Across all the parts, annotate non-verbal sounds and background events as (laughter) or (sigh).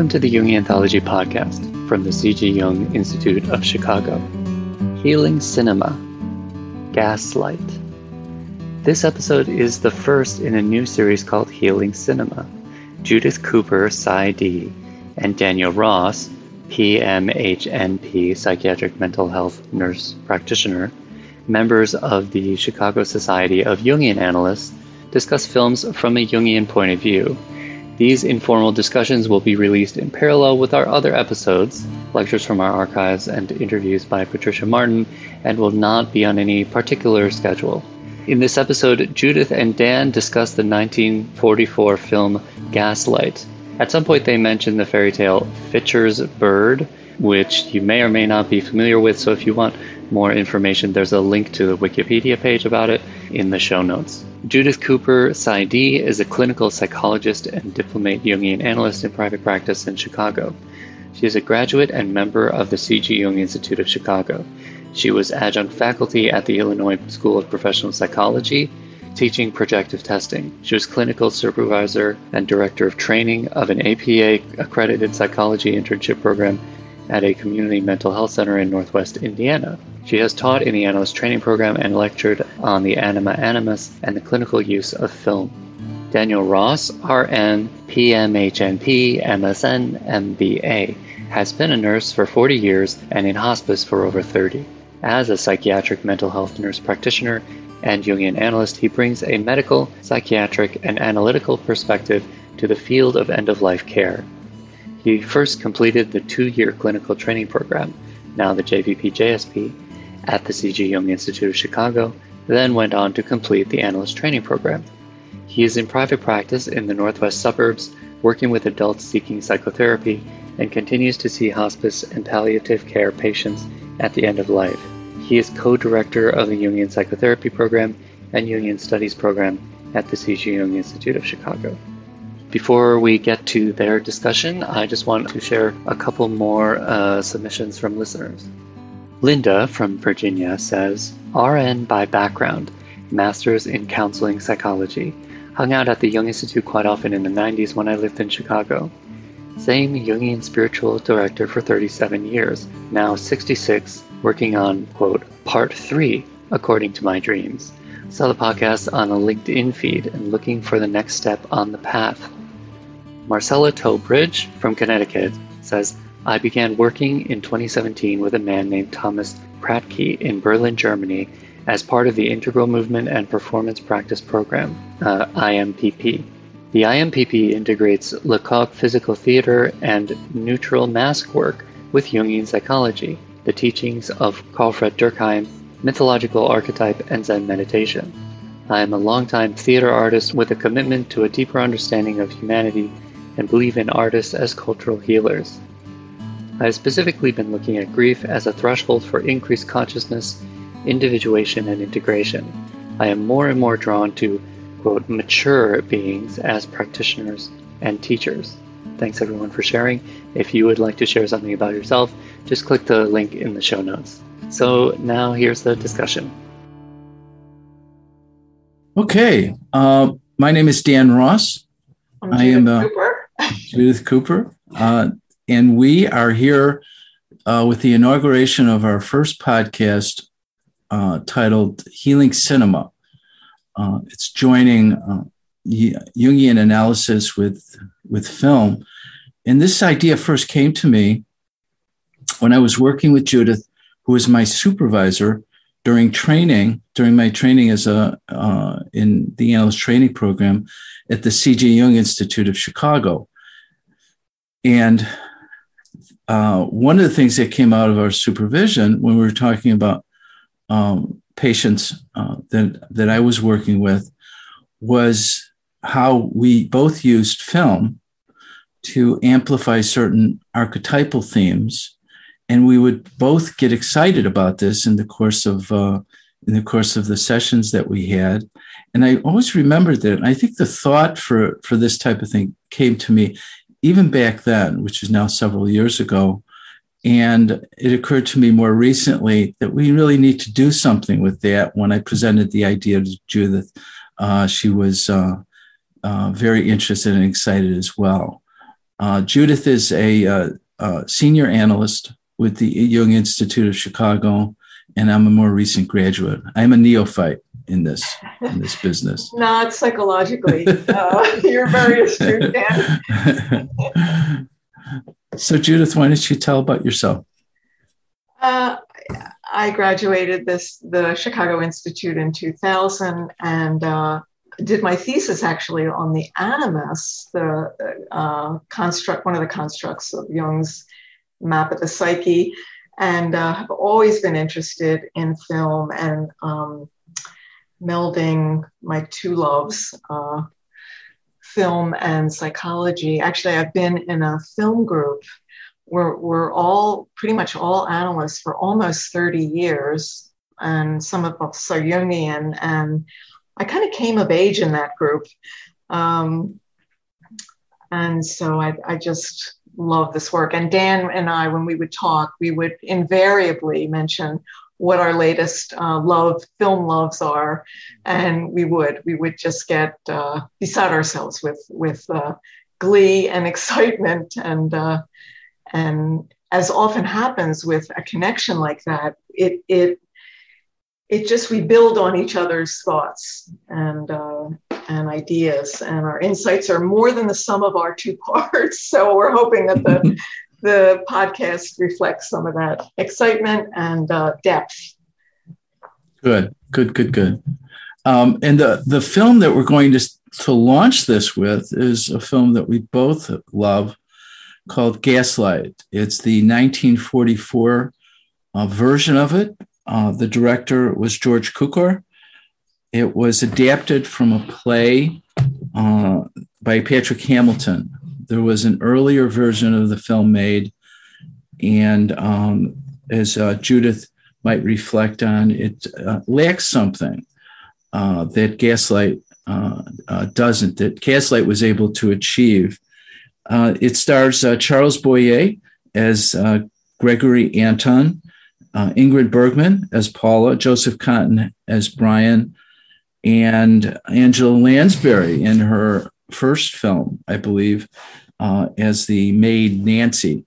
Welcome to the Jungian Anthology podcast from the C.G. Jung Institute of Chicago. Healing Cinema Gaslight. This episode is the first in a new series called Healing Cinema. Judith Cooper, PsyD, and Daniel Ross, PMHNP, psychiatric mental health nurse practitioner, members of the Chicago Society of Jungian Analysts, discuss films from a Jungian point of view these informal discussions will be released in parallel with our other episodes, lectures from our archives, and interviews by Patricia Martin, and will not be on any particular schedule. In this episode, Judith and Dan discuss the 1944 film Gaslight. At some point, they mention the fairy tale Fitcher's Bird, which you may or may not be familiar with, so if you want more information, there's a link to the Wikipedia page about it in the show notes. Judith Cooper, PsyD, is a clinical psychologist and diplomate Jungian analyst in private practice in Chicago. She is a graduate and member of the C.G. Jung Institute of Chicago. She was adjunct faculty at the Illinois School of Professional Psychology, teaching projective testing. She was clinical supervisor and director of training of an APA accredited psychology internship program at a community mental health center in northwest Indiana. She has taught in the analyst training program and lectured on the anima animus and the clinical use of film. Daniel Ross, RN, PMHNP, MSN, MBA, has been a nurse for 40 years and in hospice for over 30. As a psychiatric mental health nurse practitioner and Jungian analyst, he brings a medical, psychiatric, and analytical perspective to the field of end of life care. He first completed the two year clinical training program, now the JPP JSP, at the C.G. Jung Institute of Chicago, then went on to complete the analyst training program. He is in private practice in the northwest suburbs, working with adults seeking psychotherapy, and continues to see hospice and palliative care patients at the end of life. He is co director of the Jungian Psychotherapy Program and Jungian Studies Program at the C.G. Jung Institute of Chicago. Before we get to their discussion, I just want to share a couple more uh, submissions from listeners. Linda from Virginia says RN by background, master's in counseling psychology. Hung out at the Jung Institute quite often in the 90s when I lived in Chicago. Same Jungian spiritual director for 37 years, now 66, working on, quote, part three, according to my dreams. Saw the podcast on a LinkedIn feed and looking for the next step on the path. Marcella Tobridge from Connecticut says, I began working in 2017 with a man named Thomas Pratke in Berlin, Germany, as part of the Integral Movement and Performance Practice Program, uh, IMPP. The IMPP integrates Lecoq physical theater and neutral mask work with Jungian psychology, the teachings of Karlfried Dürckheim, mythological archetype, and Zen meditation. I am a longtime theater artist with a commitment to a deeper understanding of humanity and believe in artists as cultural healers. I have specifically been looking at grief as a threshold for increased consciousness, individuation, and integration. I am more and more drawn to, quote, mature beings as practitioners and teachers. Thanks everyone for sharing. If you would like to share something about yourself, just click the link in the show notes. So now here's the discussion. Okay. Uh, my name is Dan Ross. I'm I am uh, Cooper. Judith Cooper. Uh, and we are here uh, with the inauguration of our first podcast uh, titled Healing Cinema. Uh, it's joining uh, Jungian analysis with, with film. And this idea first came to me when I was working with Judith, who was my supervisor during training, during my training as a uh, in the analyst training program at the C.G. Jung Institute of Chicago. And uh, one of the things that came out of our supervision when we were talking about um, patients uh, that, that I was working with was how we both used film to amplify certain archetypal themes. And we would both get excited about this in the course of uh, in the course of the sessions that we had. And I always remembered that. And I think the thought for, for this type of thing came to me even back then, which is now several years ago, and it occurred to me more recently that we really need to do something with that. When I presented the idea to Judith, uh, she was uh, uh, very interested and excited as well. Uh, Judith is a uh, uh, senior analyst with the Jung Institute of Chicago, and I'm a more recent graduate. I'm a neophyte in this in this business. (laughs) Not psychologically. Uh, (laughs) you're very astute, Dan. (laughs) so, Judith, why don't you tell about yourself? Uh, I graduated this the Chicago Institute in 2000 and uh, did my thesis actually on the animus, the uh, construct, one of the constructs of Jung's map of the psyche, and uh, have always been interested in film and um, melding my two loves, uh, film and psychology. Actually, I've been in a film group we're, we're all pretty much all analysts for almost 30 years, and some of us are Jungian. And I kind of came of age in that group. Um, and so I, I just love this work. And Dan and I, when we would talk, we would invariably mention what our latest uh, love film loves are, and we would we would just get uh, beside ourselves with with uh, glee and (laughs) excitement. And uh, and as often happens with a connection like that, it it it just we build on each other's thoughts and uh, and ideas, and our insights are more than the sum of our two (laughs) parts. So we're hoping that the (laughs) the podcast reflects some of that excitement and uh, depth. Good, good, good, good. Um, and the the film that we're going to to launch this with is a film that we both love called Gaslight. It's the 1944 uh, version of it. Uh, the director was George Cukor. It was adapted from a play uh, by Patrick Hamilton. There was an earlier version of the film made, and um, as uh, Judith might reflect on, it uh, lacks something uh, that Gaslight doesn't, that Gaslight was able to achieve. Uh, it stars uh, Charles Boyer as uh, Gregory Anton, uh, Ingrid Bergman as Paula, Joseph Cotten as Brian, and Angela Lansbury in her first film, I believe, uh, as the maid Nancy.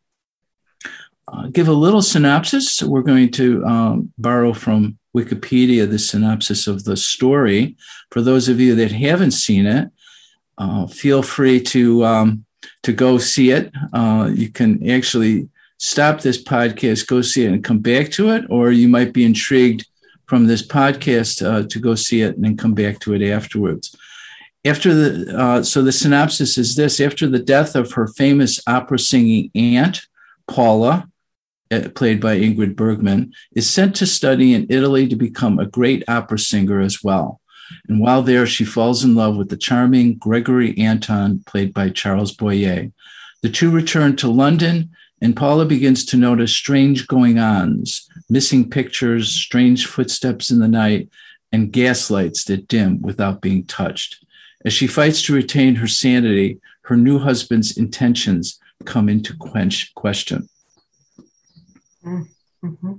give a little synopsis. We're going to um, borrow from Wikipedia the synopsis of the story. For those of you that haven't seen it, feel free to um, to go see it. Uh, you can actually stop this podcast, go see it, and come back to it, or you might be intrigued from this podcast uh, to go see it and then come back to it afterwards. After the uh, so the synopsis is this: after the death of her famous opera singing aunt Paula, uh, played by Ingrid Bergman, is sent to study in Italy to become a great opera singer as well. And while there, she falls in love with the charming Gregory Anton, played by Charles Boyer. The two return to London, and Paula begins to notice strange going ons, missing pictures, strange footsteps in the night, and gaslights that dim without being touched. As she fights to retain her sanity, her new husband's intentions come into quench question. Mm-hmm.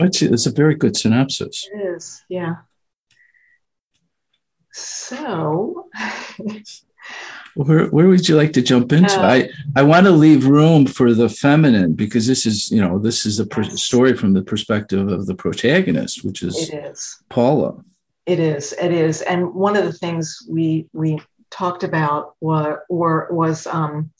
It's, it's a very good synopsis. It is, yeah. So, (laughs) where, where would you like to jump into? Uh, I, I want to leave room for the feminine because this is, you know, this is a per- story from the perspective of the protagonist, which is, is Paula. It is. It is. And one of the things we we talked about were, were was um,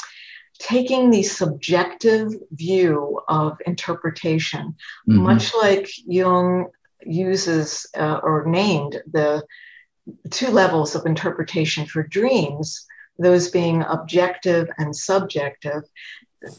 taking the subjective view of interpretation, mm-hmm. much like Jung uses uh, or named the two levels of interpretation for dreams, those being objective and subjective.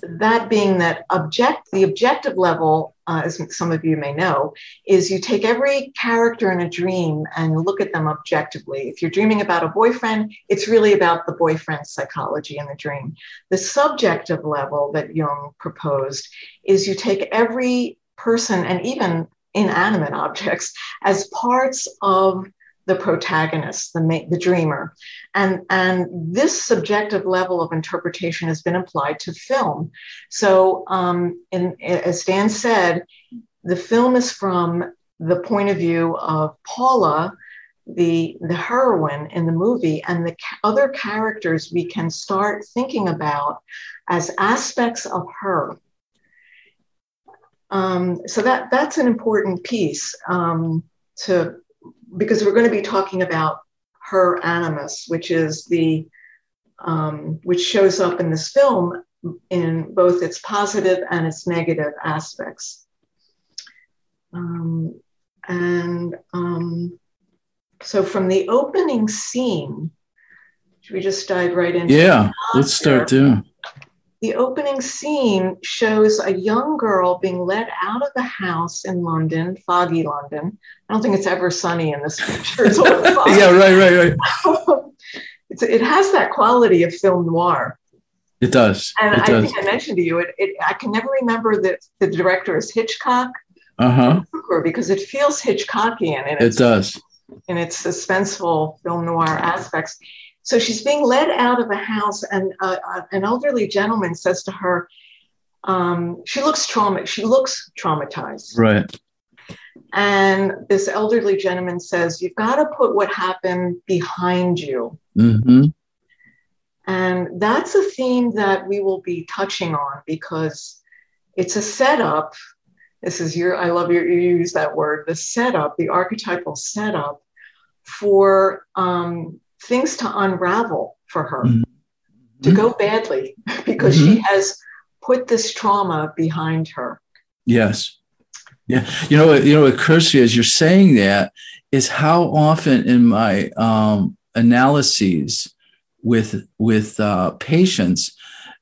That being that object, the objective level, uh, as some of you may know, is you take every character in a dream and look at them objectively. If you're dreaming about a boyfriend, it's really about the boyfriend's psychology in the dream. The subjective level that Jung proposed is you take every person and even inanimate objects as parts of the protagonist, the, the dreamer. And, and this subjective level of interpretation has been applied to film. So, um, in, as Dan said, the film is from the point of view of Paula, the the heroine in the movie and the ca- other characters we can start thinking about as aspects of her. Um, so that that's an important piece um, to because we're going to be talking about her animus, which is the um, which shows up in this film in both its positive and its negative aspects. Um, and um, so from the opening scene, should we just dive right into Yeah, let's start there. The opening scene shows a young girl being led out of the house in London, foggy London. I don't think it's ever sunny in this picture. (laughs) yeah, right, right, right. (laughs) it has that quality of film noir. It does. And it I does. think I mentioned to you, it, it, I can never remember that the director is Hitchcock uh-huh. because it feels Hitchcockian in it does. in its suspenseful film noir aspects. So she's being led out of the house, and uh, uh, an elderly gentleman says to her, um, "She looks trauma. She looks traumatized." Right. And this elderly gentleman says, "You've got to put what happened behind you." Mm-hmm. And that's a theme that we will be touching on because it's a setup. This is your, I love your, you use that word, the setup, the archetypal setup for um, things to unravel for her, mm-hmm. to go badly because mm-hmm. she has put this trauma behind her. Yes. Yeah. You know, you know, what occurs to you as you're saying that is how often in my um, analyses, with with uh, patients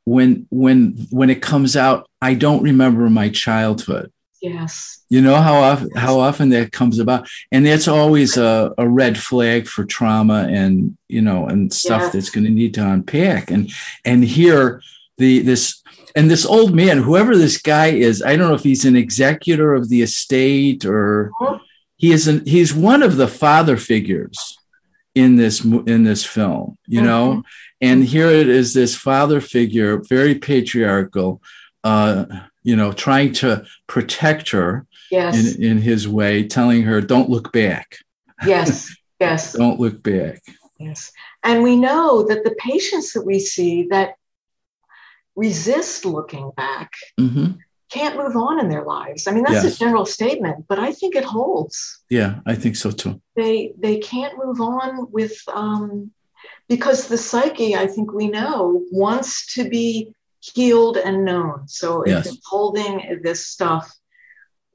when when when it comes out i don't remember my childhood yes. You know how often how often that comes about? And that's always a, a red flag for trauma and you know and stuff that's going to need to unpack. And and here the this and this old man whoever this guy is i don't know if he's an executor of the estate or mm-hmm. he is an, he's one of the father figures in this in this film you mm-hmm. know and here it is this father figure very patriarchal uh you know trying to protect her yes. in, in his way telling her don't look back yes (laughs) yes don't look back yes and we know that the patients that we see that resist looking back mm-hmm can't move on in their lives. I mean, that's yes. a general statement, but I think it holds. Yeah, I think so too. They they can't move on with um, because the psyche, I think we know, wants to be healed and known. So yes. it's holding this stuff,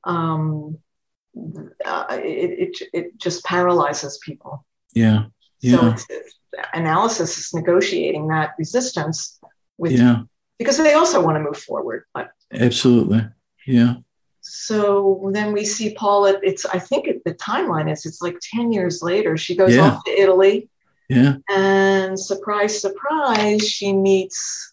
um, uh, it, it it just paralyzes people. Yeah. Yeah. So it's, it's, analysis is negotiating that resistance with yeah because they also want to move forward. But absolutely, yeah. So then we see Paula. It's I think it, the timeline is it's like ten years later. She goes Yeah. off to Italy, Yeah. and surprise, surprise, she meets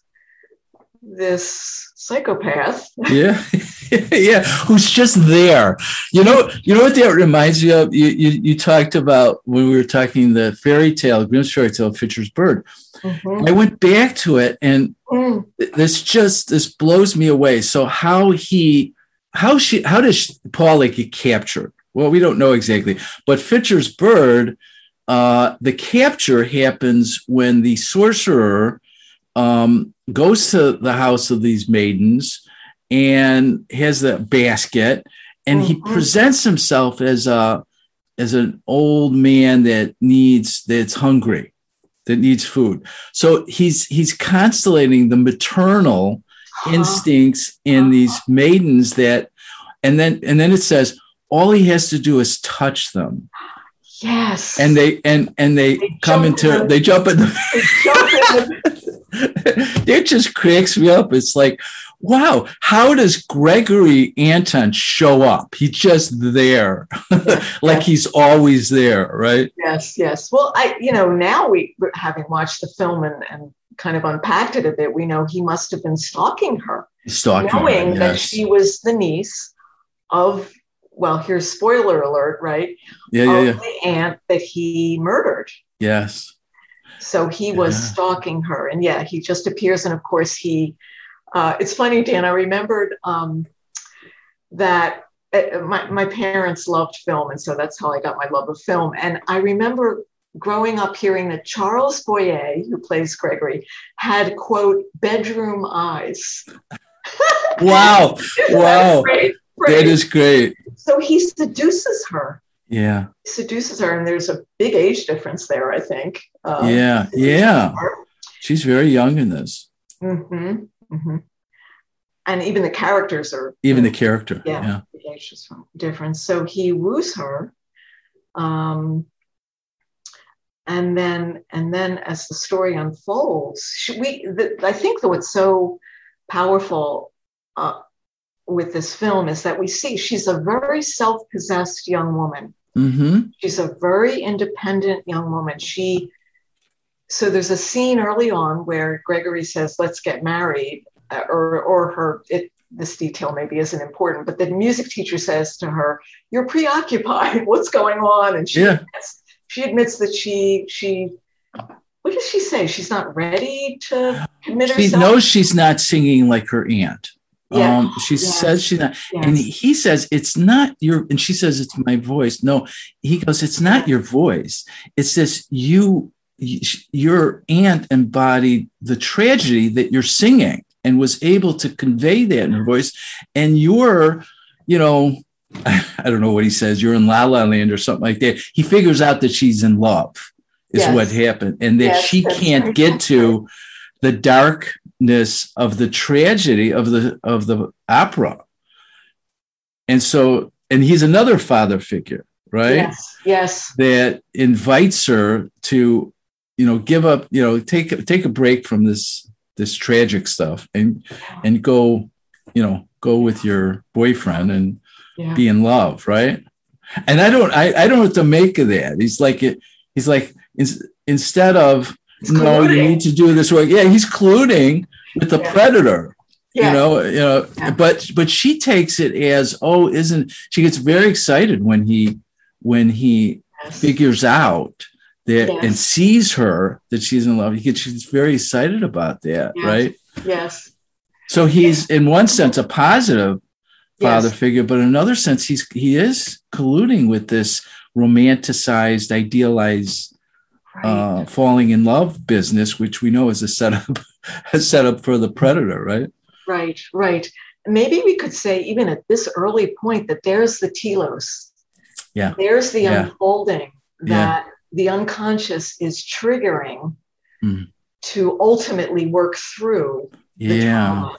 this psychopath. Yeah. (laughs) yeah. Who's just there. You know, you know what that reminds me of? You, you you talked about when we were talking the fairy tale, Grimm's fairy tale, Fitcher's Bird. Mhm. I went back to it and Mm. this just this blows me away. So how he how she how does Paula get captured? Well, we don't know exactly, but Fitcher's bird, uh, the capture happens when the sorcerer um, goes to the house of these maidens and has the basket, and he Mhm. presents himself as a as an old man that needs that's hungry that needs food. So he's he's constellating the maternal instincts in these maidens that and then and then it says all he has to do is touch them Yes. and they and and they, They come into in. they jump in the They jump in the- (laughs) (laughs) it just cracks me up. It's like wow how does gregory anton show up? He's just there. (laughs) Like he's always there right? Yes, yes. Well, I, you know, now we, having watched the film and, and kind of unpacked it a bit, we know he must have been stalking her, stalking her, knowing that she was the niece of, well, here's spoiler alert, right? yeah yeah yeah. the aunt that he murdered. yes So he was stalking her. And yeah, he just appears. And of course, he, uh, it's funny, Dan, I remembered um, that uh, my, my parents loved film, and so that's how I got my love of film. And I remember growing up hearing that Charles Boyer, who plays Gregory, had quote bedroom eyes. (laughs) Wow. wow. That is great. So he seduces her. Yeah. Seduces her, and there's a big age difference there, I think. Um, yeah. Yeah. She's very young in this. Mm-hmm. Mm-hmm. And even the characters are. Even the character. Yeah. yeah. The age difference. So he woos her. Um, and then and then as the story unfolds we the, i think that what's so powerful uh, with this film is that we see she's a very self-possessed young woman mm-hmm. she's a very independent young woman she so there's a scene early on where gregory says let's get married uh, or or her it, this detail maybe isn't important but the music teacher says to her you're preoccupied (laughs) what's going on and she yeah she admits that she she what does she say? She's not ready to commit herself. She knows she's not singing like her aunt. Yeah. Um, she yes. says she's not, yes. and he says it's not your, and she says it's my voice. No, he goes, it's not your voice. It's this you, your aunt embodied the tragedy that you're singing and was able to convey that in her voice, and you're, you know, (laughs) I don't know what he says, you're in La La Land or something like that. He figures out that she's in love, is yes. what happened, and that yes, she can't get to the darkness of the tragedy of the of the opera. And so, and he's another father figure, right? Yes, yes. That invites her to, you know, give up, you know, take take a break from this this tragic stuff and and go, you know, go with your boyfriend and yeah. be in love, right? And I don't, I, I don't know what to make of that. He's like, he's like, instead of, he's no, you need to do this work. Yeah, he's colluding with the yeah. predator. Yeah. You know, you know, yeah. but but she takes it as, oh, isn't she gets very excited when he when he yes. figures out that yes. and sees her that she's in love. He gets she's very excited about that, yes. right? Yes. So he's in one sense a positive father figure, but in another sense, he's he is colluding with this romanticized, idealized, right. uh, falling in love business, which we know is a setup, (laughs) a setup for the predator, right? Right, right. Maybe we could say, even at this early point, that there's the telos. Yeah. There's the yeah. unfolding that yeah. the unconscious is triggering mm. to ultimately work through. yeah.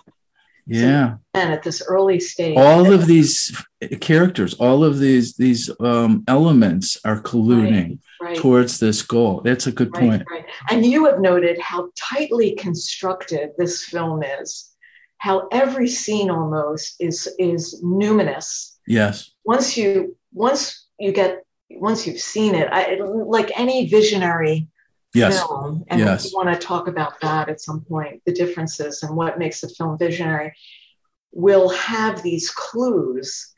Yeah. And at this early stage. All of these characters, all of these these um, elements are colluding right, right. towards this goal. That's a good right, point. Right. And you have noted how tightly constructed this film is. How every scene almost is is numinous. Yes. Once you once you get once you've seen it, I, like any visionary yes. film. And yes. we want to talk about that at some point, the differences and what makes a film visionary. Will have these clues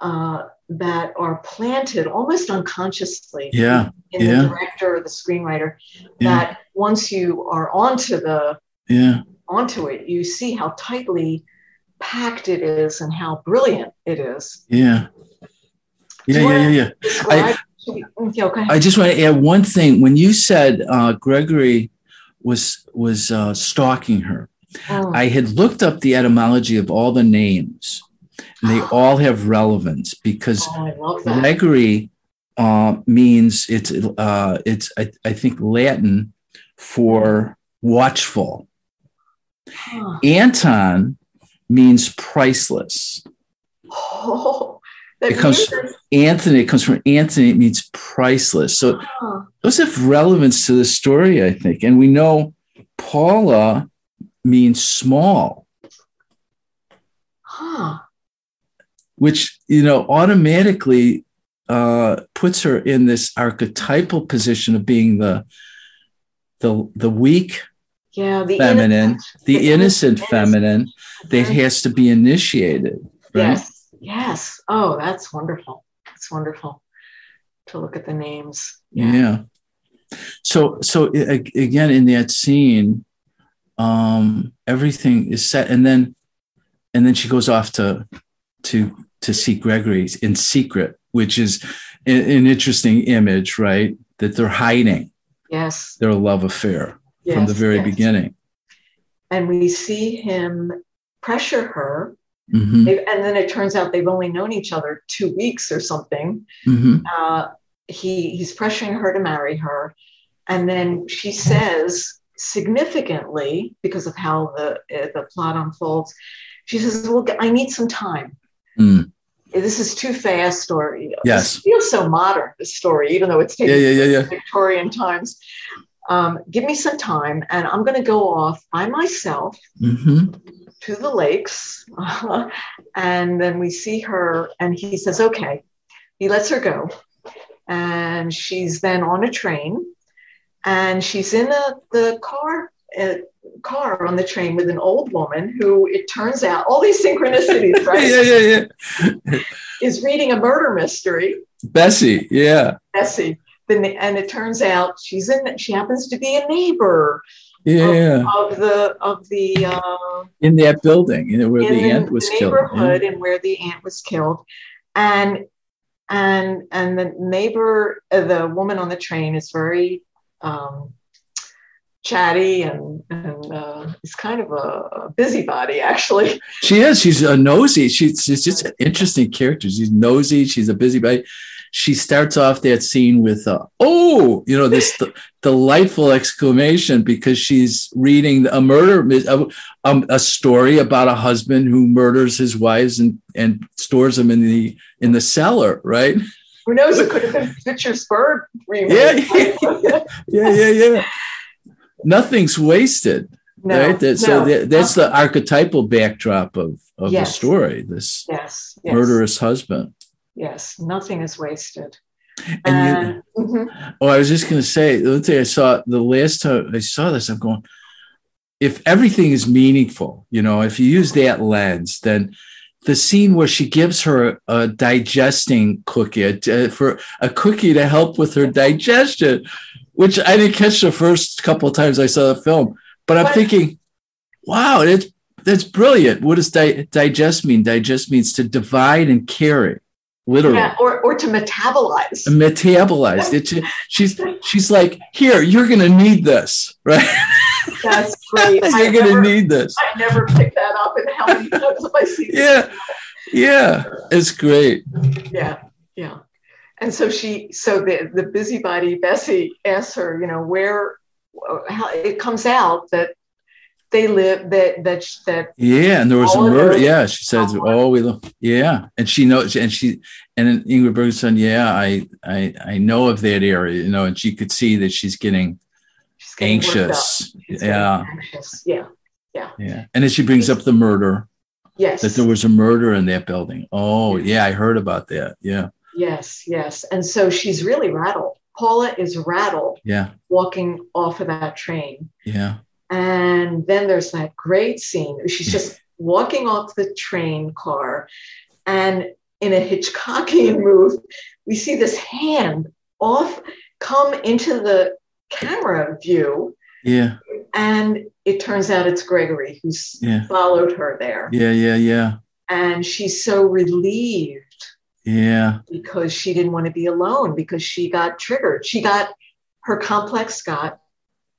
uh, that are planted almost unconsciously yeah. in yeah. the director or the screenwriter. Yeah. That once you are onto the yeah onto it, you see how tightly packed it is and how brilliant it is. Yeah. Yeah, yeah, yeah, yeah. I, I just want to add one thing. When you said uh, Gregory was was uh, stalking her, oh. I had looked up the etymology of all the names, and they all have relevance because oh, Gregory uh, means it's uh, it's I, I, think Latin for watchful. Huh. Anton means priceless. Oh (laughs) it comes from Anthony. It comes from Anthony. It means priceless. So huh. those have relevance to the story, I think. And we know Paula means small. Huh. Which, you know, automatically uh, puts her in this archetypal position of being the the the weak yeah, the feminine, innocent, the, the innocent, innocent, feminine that has to be initiated. Right? Yes. Yes. Oh, that's wonderful. It's wonderful to look at the names. Yeah. yeah. So, so again, in that scene, um, everything is set, and then, and then she goes off to, to to see Gregory in secret, which is an, interesting image, right? That they're hiding Yes. their love affair from the very yes. beginning. And we see him pressure her. hmm And then it turns out they've only known each other two weeks or something. hmm uh, he he's pressuring her to marry her, and then she says significantly because of how the uh, the plot unfolds, she says, "Well, I need some time. Mm. This is too fast." Or Yes. feels so modern. This story, even though it's taken Yeah, yeah, yeah, yeah. Victorian times. Um, give me some time, and I'm going to go off by myself hmm to the lakes. (laughs) and then we see her, and he says, okay. He lets her go. And she's then on a train, and she's in a, the car. uh car on the train with an old woman who it turns out all these synchronicities (laughs) right Yeah, yeah, yeah. is reading a murder mystery Bessie, yeah, Bessie and it turns out she's in she happens to be a neighbor yeah. of the of the uh, In that building, you know, where the aunt was killed. neighborhood and where the aunt was killed and and and the neighbor uh, the woman on the train is very um chatty and and uh, is kind of a, a busybody actually She is. She's a nosy. She's, she's just an interesting character. She's nosy. She's a busybody. She starts off that scene with, uh, oh, you know, this th- (laughs) delightful exclamation because she's reading a murder, a, um, a story about a husband who murders his wives and, and stores them in the in the cellar, right? who knows it could have been Fitcher's Bird remake. Yeah, Yeah, yeah, yeah. (laughs) Nothing's wasted, no, right? That, so that, that's the archetypal backdrop of, of the story. This yes, yes murderous husband. yes nothing is wasted And you, and mhm, Oh, I was just going to say, the thing I saw the last time I saw this, I'm going, if everything is meaningful, you know, if you use that lens, then the scene where she gives her a digesting cookie a, for a cookie to help with her digestion, which I didn't catch the first couple of times I saw the film, but I'm What? thinking, wow, that's that's brilliant. What does di- digest mean? Digest means to divide and carry, literally yeah, or or to metabolize metabolized. It's she's she's like, here, you're gonna need this, right? That's (laughs) great. I you're gonna never, need this. I never picked that up. And how many times have I seen? (laughs) Yeah, yeah, it's great. yeah, yeah. And so she, so the the busybody Bessie asks her, you know, where, how it comes out that they live that that that Yeah, and there was a murder. Yeah, she says, "Oh, we love." Yeah, and she knows, and she and then Ingrid Bergson. Yeah, I I I know of that area, you know, and she could see that she's getting she's getting anxious. She's getting Yeah, anxious. Yeah. yeah, and then she brings up the murder Yes. that there was a murder in that building. Oh, yeah, I heard about that. Yeah, yes. Yes. And so she's really rattled. Paula is rattled yeah, walking off of that train. yeah, And then there's that great scene. She's just walking off the train car, and in a Hitchcockian move, we see this hand off come into the camera view, yeah, and it turns out it's Gregory who's yeah, followed her there. yeah, yeah, yeah, And she's so relieved yeah. because she didn't want to be alone because she got triggered. She got her complex got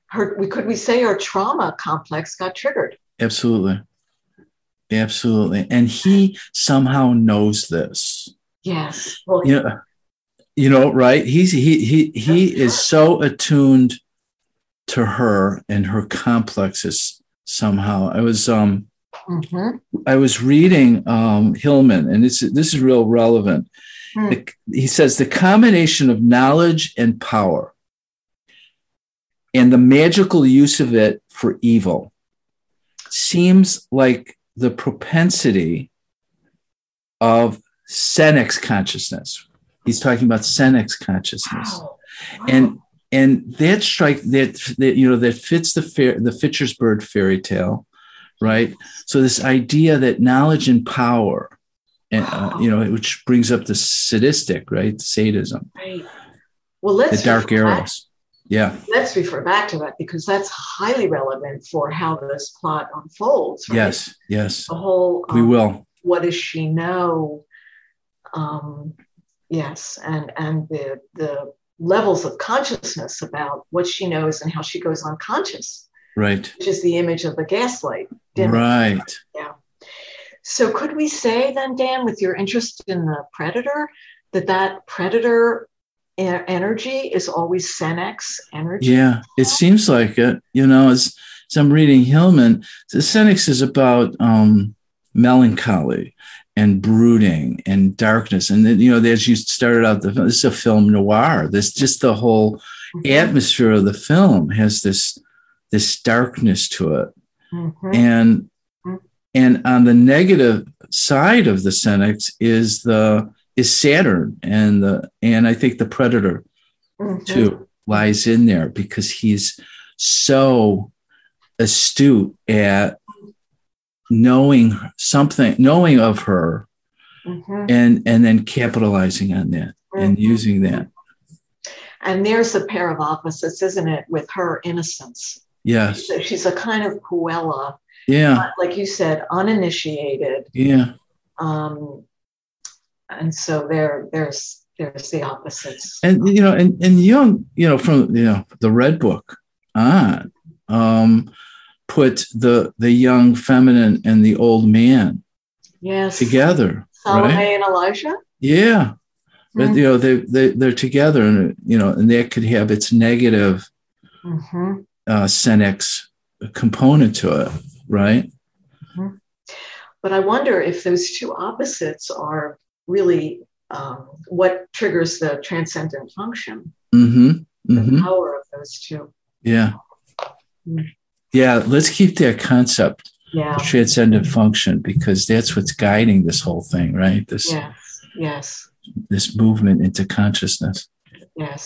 her we could we say her trauma complex got triggered. Absolutely. Absolutely. And he somehow knows this. Yes. Well, You know, you know, right? He's he he he is so attuned to her and her complexes somehow. I was um mhm. I was reading um Hillman, and this this is real relevant. The- he says the combination of knowledge and power and the magical use of it for evil seems like the propensity of Senex consciousness. He's talking about Senex consciousness, Wow. and and that strike that, that you know that fits the fair, the Fitcher's bird fairy tale, right? So this idea that knowledge and power, and uh, you know, which brings up the sadistic, right? Sadism, Right. Well, let's the dark refer back- Yeah, Let's refer back to that because that's highly relevant for how this plot unfolds. Right? yes, yes, The whole we um, will. what does she know? um, yes, and and the the levels of consciousness about what she knows and how she goes unconscious, Right. which is the image of the gaslight. Right. Yeah. So could we say then, Dan, with your interest in the predator, that that predator energy is always Senex energy? Yeah, it seems like it. You know, as, as I'm reading Hillman, the Senex is about um, melancholy and brooding and darkness. And then, you know, as you started out, the this is a film noir. This just the whole Mhm. atmosphere of the film has this this darkness to it. Mhm. And Mhm. and on the negative side of the Senex is the is Saturn and the and I think the Predator Mhm. too lies in there because he's so astute at knowing something knowing of her Mhm. and and then capitalizing on that and Mhm. using that And there's a pair of opposites, isn't it, with her innocence? Yes So she's a kind of puella, yeah like you said, uninitiated. yeah Um, and so there, there's there's the opposites. and you know and, and young you know from you know the red book on um put the the young feminine and the old man yes, together Salome right and Elijah. yeah but Mhm. you know they, they they're together and you know and that could have its negative Mhm. Uh senex component to it right But I wonder if those two opposites are really um, what triggers the transcendent function, mm-hmm the mm-hmm power of those two. yeah Mm. yeah let's keep that concept Yeah. transcendent function because that's what's guiding this whole thing right this Yes. Yes. this movement into consciousness Yes.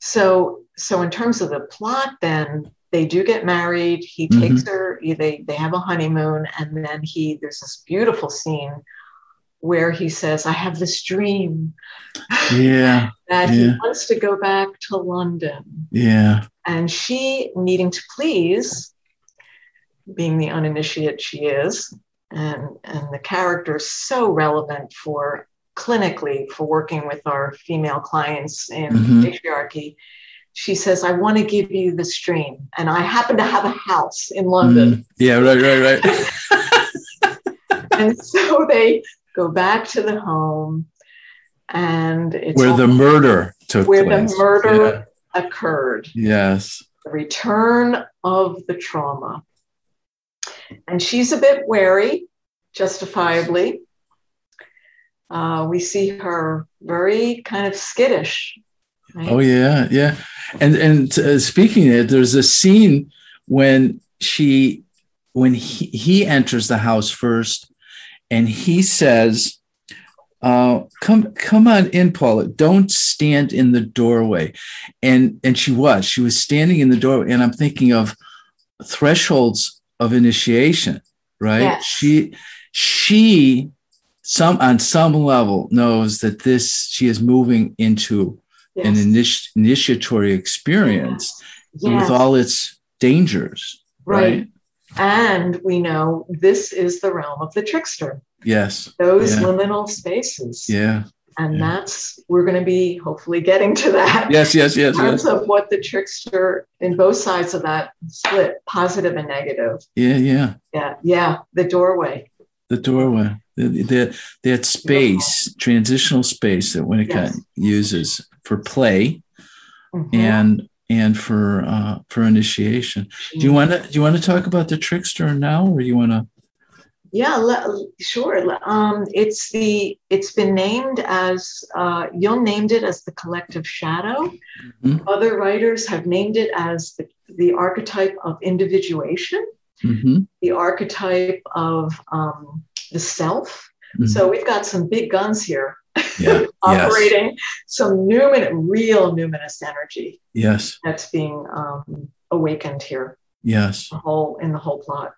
So, so in terms of the plot, then they do get married. He Mhm. takes her. They they have a honeymoon, and then he there's this beautiful scene where he says, "I have this dream yeah (laughs) that he wants to go back to London." yeah And she, needing to please, being the uninitiate she is, and, and the character is so relevant for clinically for working with our female clients in Mhm. patriarchy. She says, I want to give you this dream. And I happen to have a house in London. Mm. yeah right right right (laughs) and so they go back to the home and it's where the murder took place. where place the murder occurred. Yes the return of the trauma. And she's a bit wary, justifiably. Uh, we see her very kind of skittish. Right? Oh yeah, yeah. And and uh, speaking of it, there's a scene when she when he, he enters the house first, and he says, uh, "Come come on in, Paula. Don't stand in the doorway." And and she was she was standing in the doorway, and I'm thinking of thresholds of initiation, right? Yes. She she some on some level knows that this she is moving into an Yes. initi- initiatory experience Yes. with all its dangers right. right, And we know this is the realm of the trickster, yes those Yeah. liminal spaces. yeah And Yeah. that's, we're going to be hopefully getting to that. yes yes yes In terms yes of what the trickster in both sides of that split, positive and negative. yeah yeah Yeah, yeah, the doorway. The doorway the, the, that space transitional space that winnicott Yes. uses for play Mhm. and and for uh for initiation do you want to do you want to talk about the trickster now or you want to Yeah, le- sure. Um, it's the it's been named as uh, Jung named it as the collective shadow. Mhm. Other writers have named it as the, the archetype of individuation, Mhm, the archetype of um, the self. mhm. So we've got some big guns here yeah (laughs) yes operating some numin- real numinous energy yes that's being um, awakened here. yes the whole in the whole plot.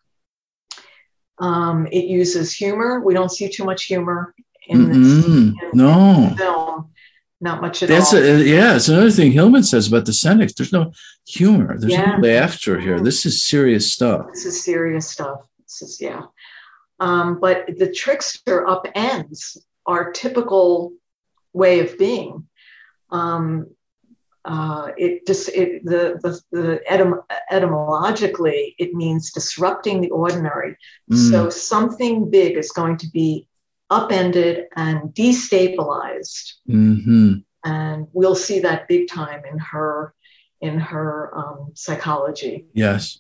Um, it uses humor. We don't see too much humor in this in no film. Not much at That's all. a, yeah. It's another thing Hillman says about the Senex. There's no humor. There's Yeah. no laughter here. This is serious stuff. this is serious stuff. This is yeah. Um, but the trickster upends our typical way of being. Um, uh, it just it, the the, the etym- etymologically it means disrupting the ordinary. Mm. So something big is going to be upended and destabilized, mm-hmm. and we'll see that big time in her in her um, psychology. Yes,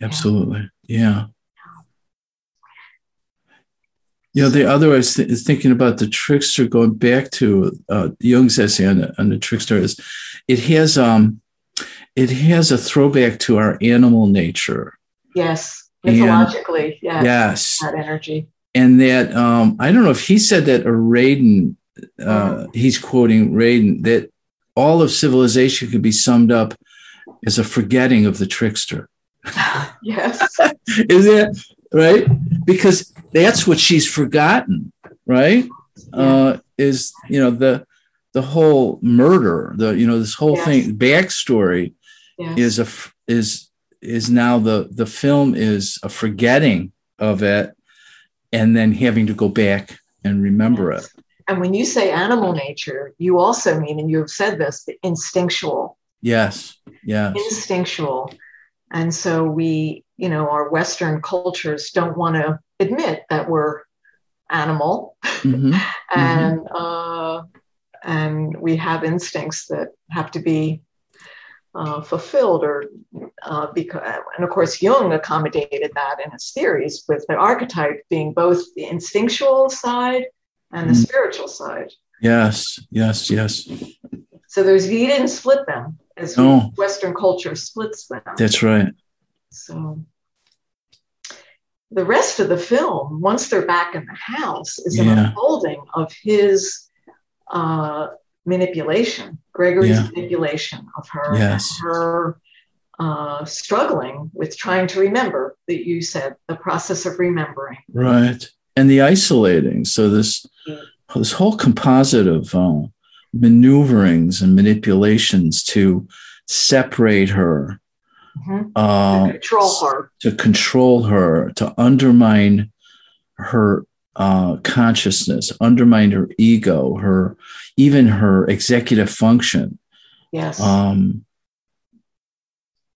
absolutely. Yeah. yeah. You know, the other way is, th- thinking about the trickster, going back to uh, Jung's essay on the, on the trickster, is it has um, it has a throwback to our animal nature. Yes, mythologically, yes, yes, that energy, and that um, I don't know if he said that or Radin. Uh, mm. He's quoting Radin that all of civilization could be summed up as a forgetting of the trickster. (laughs) yes, (laughs) is that right? Because that's what she's forgotten, right? Yeah. Uh, is you know the the whole murder, the you know this whole yes. thing backstory yes. is a is is now the the film is a forgetting of it, and then having to go back and remember yes. it. And when you say animal nature, you also mean, and you've said this, the instinctual. Yes. Yes. Instinctual. And so we, you know, our Western cultures don't want to admit that we're animal mm-hmm. (laughs) and mm-hmm. Uh, and we have instincts that have to be uh, fulfilled or uh, because and of course Jung accommodated that in his theories with the archetype being both the instinctual side and the mm. spiritual side. Yes, yes, yes. So there's he didn't split them as no. Western culture splits them. That's right. So the rest of the film, once they're back in the house, is an yeah. unfolding of his uh, manipulation, Gregory's yeah. manipulation of her, yes. her uh, struggling with trying to remember that you said the process of remembering. Right. And the isolating. So this this whole composite of uh, maneuverings and manipulations to separate her mm-hmm. uh, to control her, to control her, to undermine her uh, consciousness, undermine her ego, her even her executive function. Yes. Um,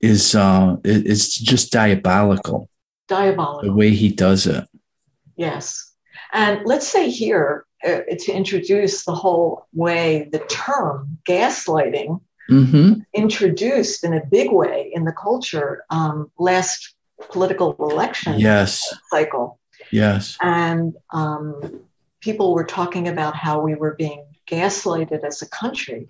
is uh, it's just diabolical. Diabolical. The way he does it. Yes, and let's say here uh, to introduce the whole way the term gaslighting mm-hmm. introduced in a big way in the culture um, last political election yes. cycle. Yes. And um, people were talking about how we were being gaslighted as a country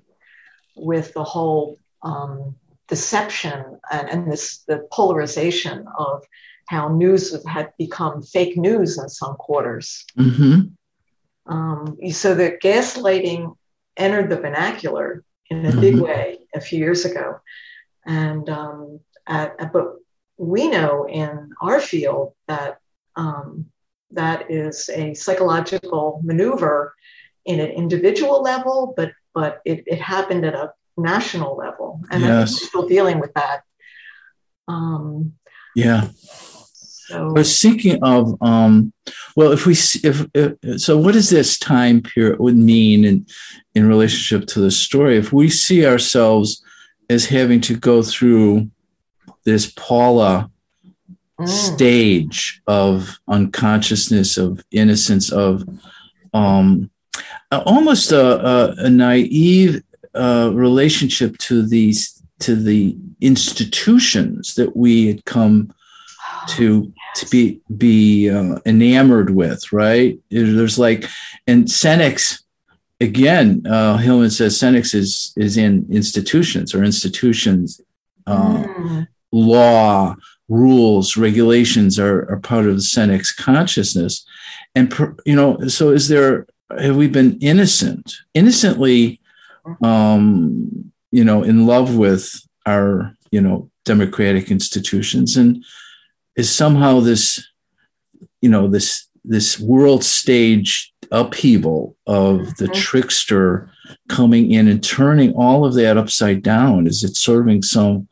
with the whole um, deception and, and this the polarization of how news had become fake news in some quarters. Mm-hmm. Um, so that gaslighting entered the vernacular in a mm-hmm. big way a few years ago. And um, at, but we know in our field that um, that is a psychological maneuver in an individual level, but but it, it happened at a national level, and yes. we're still dealing with that. Um, yeah. So. But speaking of, um, well, if we if, if, so, what does this time period would mean in in relationship to the story? If we see ourselves as having to go through this Paula mm. stage of unconsciousness, of innocence, of um, almost a, a, a naive uh, relationship to these to the institutions that we had come (gasps) to to be be uh, enamored with, right? There's like, and Senex, again, uh, Hillman says Senex is is in institutions or institutions, uh, mm. law, rules, regulations are, are part of the Senex consciousness, and you know, so is there? Have we been innocent, innocently, um, you know, in love with our you know democratic institutions and is somehow this, you know, this this world stage upheaval of the mm-hmm. trickster coming in and turning all of that upside down. Is it serving some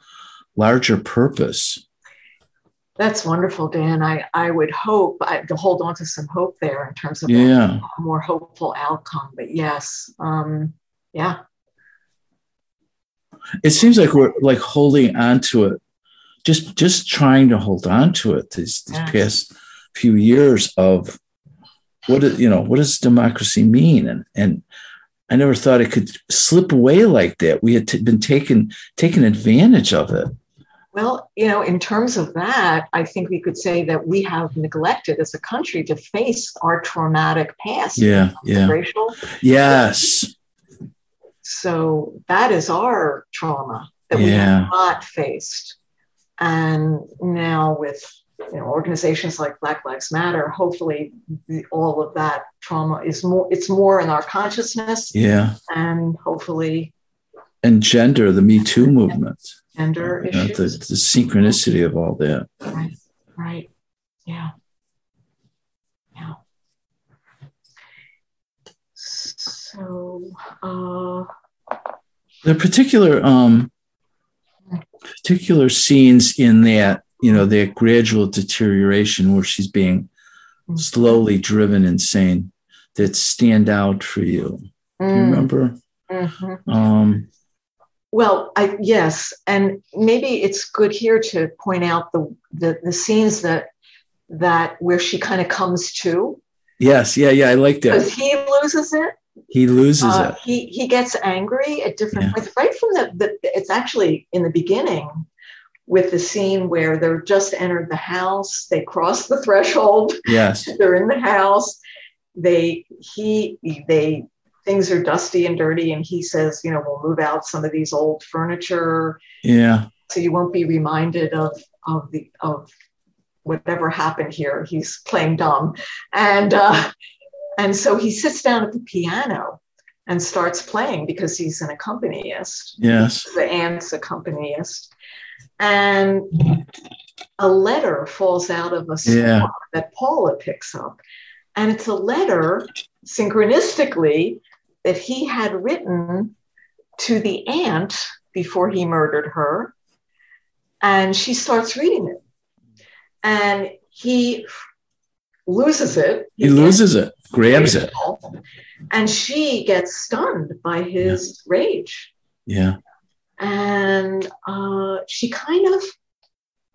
larger purpose? That's wonderful, Dan. I, I would hope I, to hold on to some hope there in terms of Yeah. a more hopeful outcome. But yes, um, yeah, It seems like we're like holding on to it, just just trying to hold on to it these, these Yes. past few years of what is, you know what does democracy mean and and I never thought it could slip away like that. We had t- been taken taken advantage of it. Well, you know, in terms of that, I think we could say that we have neglected as a country to face our traumatic past. Yeah, yeah. Racial. Yes. So that is our trauma that we have not faced. And now with you know organizations like Black Lives Matter, hopefully the, all of that trauma is more it's more in our consciousness Yeah. and hopefully And gender, the Me Too movement, gender know, the, the synchronicity of all that. Right. Right. Yeah. Yeah. So, uh, are particular um particular scenes in that, you know, that gradual deterioration where she's being slowly driven insane that stand out for you. Do you mm, remember? mhm. Um Well, I yes, and maybe it's good here to point out the the, the scenes that that where she kind of comes to yes, yeah, yeah, I like because that. he loses it. He loses Uh, it. he he gets angry at different Yeah. points, right from the, the it's actually in the beginning with the scene where they're just entered the house, they cross the threshold, Yes. (laughs) they're in the house, they he they things are dusty and dirty, and he says, you know, we'll move out some of these old furniture Yeah. so you won't be reminded of of the of whatever happened here. He's playing dumb, and uh, and so he sits down at the piano and starts playing because he's an accompanist. Yes. The aunt's accompanist, and a letter falls out of a Yeah. that Paula picks up, and it's a letter synchronistically that he had written to the aunt before he murdered her. And she starts reading it. And he loses it. He loses it, grabs it. And she gets stunned by his rage. Yeah. And uh, she kind of,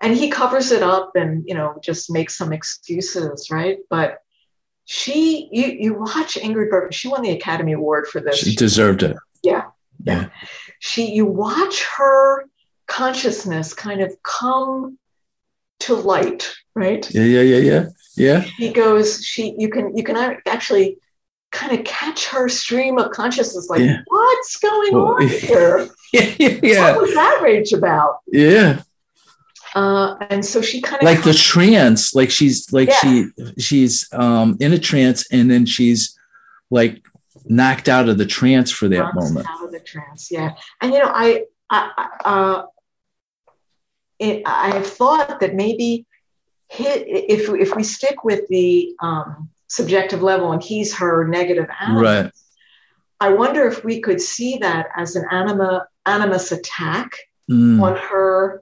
and he covers it up and, you know, just makes some excuses, right? But she, you, you watch Ingrid Bergman, she won the Academy Award for this. She deserved it. Yeah. Yeah. she you watch her consciousness kind of come to light right Yeah, yeah, yeah, yeah. Yeah. she goes she you can you can actually kind of catch her stream of consciousness like Yeah. what's going Well, on (laughs) here Yeah, yeah, yeah. what was that rage about Yeah. Uh, and so she kind of Like the trance, like she's like Yeah. she she's um in a trance and then she's like knocked out of the trance for that moment. out of the trance yeah and you know i i I- uh it, i have thought that maybe hi- if if we stick with the um subjective level and he's her negative animus Right. i wonder if we could see that as an anima animus attack Mm. on her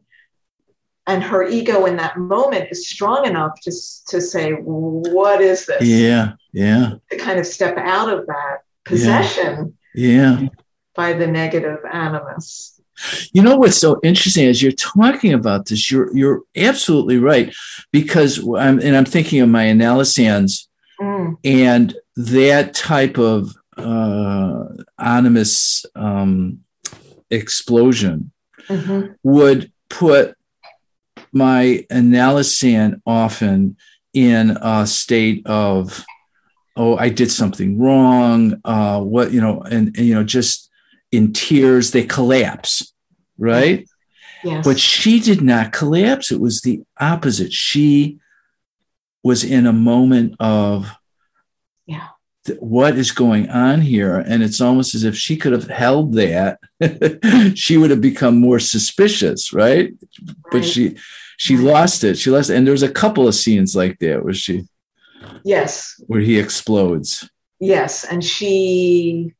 and her ego in that moment is strong enough to, to say what is this? Yeah, yeah, to kind of step out of that possession yeah. by the negative animus. You know what's so interesting as you're talking about this, you're you're absolutely right because I'm and I'm thinking of my analysands Mm, and that type of uh, animus um, explosion mhm. would put my analysand often in a state of oh i did something wrong uh what you know and, and you know just in tears they collapse right Yes. but she did not collapse it was the opposite she was in a moment of Yeah. th- what is going on here and it's almost as if she could have held that (laughs) she would have become more suspicious right right. but she she lost it she lost it. and there was a couple of scenes like that where she yes. where he explodes Yes. And she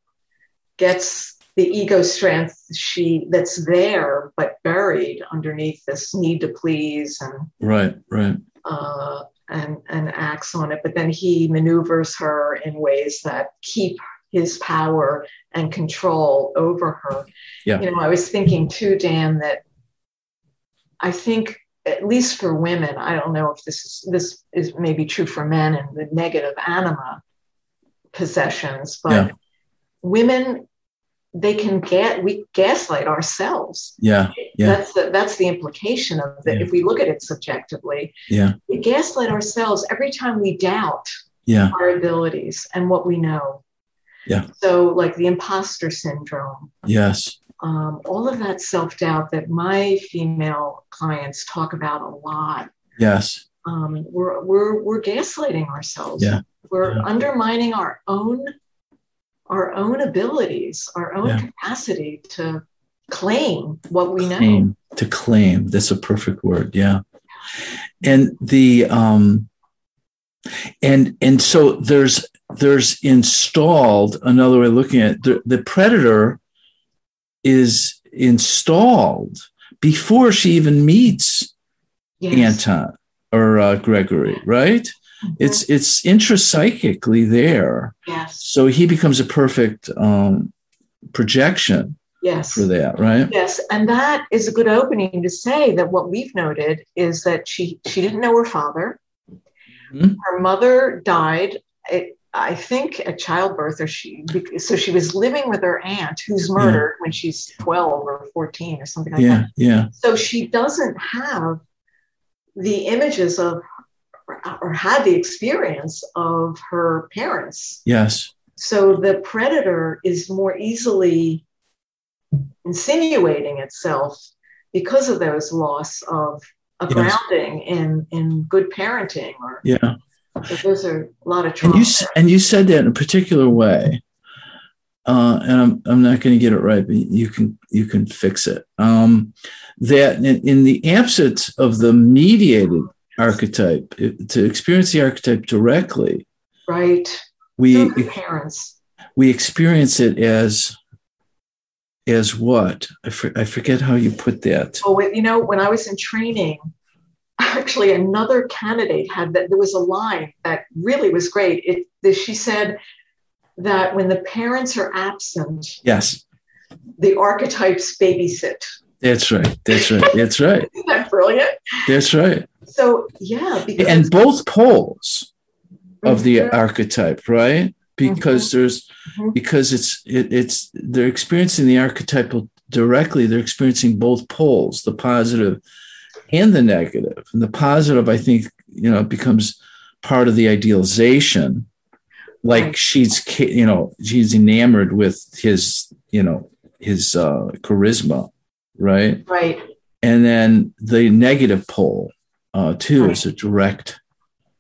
gets the ego strength she that's there but buried underneath this need to please and right right uh, and and acts on it but then he maneuvers her in ways that keep his power and control over her Yeah. you know i was thinking too dan that i think at least for women i don't know if this is this is maybe true for men and the negative anima possessions but Yeah. women they can get we gaslight ourselves yeah Yeah. that's the that's the implication of it Yeah. if we look at it subjectively yeah we gaslight ourselves every time we doubt yeah our abilities and what we know Yeah. so like the imposter syndrome yes um, all of that self-doubt that my female clients talk about a lot yes um, we're, we're, we're gaslighting ourselves. Yeah. We're Yeah. undermining our own our own abilities, our own Yeah. capacity to claim what we know. claim to claim that's a perfect word yeah and the um and and so there's there's installed another way of looking at it, the, the predator is installed before she even meets Yes. anton or uh, gregory right Mhm. it's it's intrapsychically there yes, so he becomes a perfect um projection yes. for that right Yes, and that is a good opening to say that what we've noted is that she she didn't know her father. Mhm. Her mother died, it, I think, at childbirth, or she so she was living with her aunt, who's murdered when she's twelve or fourteen or something like yeah that. yeah So she doesn't have the images of or had the experience of her parents. yes So the predator is more easily insinuating itself because of those loss of a Yes. grounding in in good parenting or yeah so those are a lot of And you and you said that in a particular way, uh, and I'm I'm not going to get it right, but you can you can fix it. Um, that in, in the absence of the mediated archetype, it- to experience the archetype directly, right. we parents. we experience it as as what I, for, I forget how you put that. Oh, wait, you know, when I was in training, actually another candidate had that there was a line that really was great. It that she said that when the parents are absent, Yes, the archetypes babysit. that's right. That's right. That's right. (laughs) Isn't that brilliant? That's right. So yeah, because And both poles of the Mhm. archetype, right? Because there's Mhm. because it's it, it's they're experiencing the archetypal directly. They're experiencing both poles, the positive and the negative. And the positive, I think, you know, becomes part of the idealization. Like she's, you know, she's enamored with his, you know, his uh, charisma, right? right, And then the negative pole, uh, too, Right. is a direct,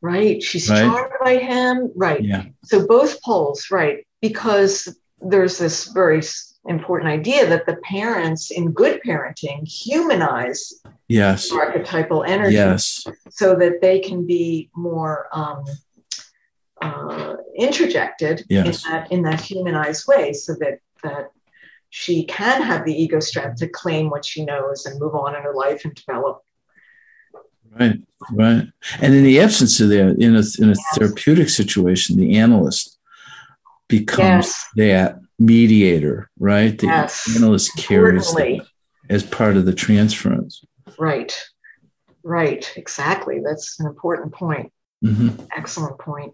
right. She's Right. charmed by him. Right. yeah, So both poles, right? Because there's this very important idea that the parents in good parenting humanize yes, archetypal energy yes, so that they can be more um, uh, interjected Yes. in that in that humanized way, so that that she can have the ego strength to claim what she knows and move on in her life and develop. right, right. And in the absence of that, in a in a therapeutic situation, the analyst becomes Yes. that mediator, right? The Yes. analyst carries that as part of the transference. Right, right, exactly. That's an important point. Mhm. Excellent point.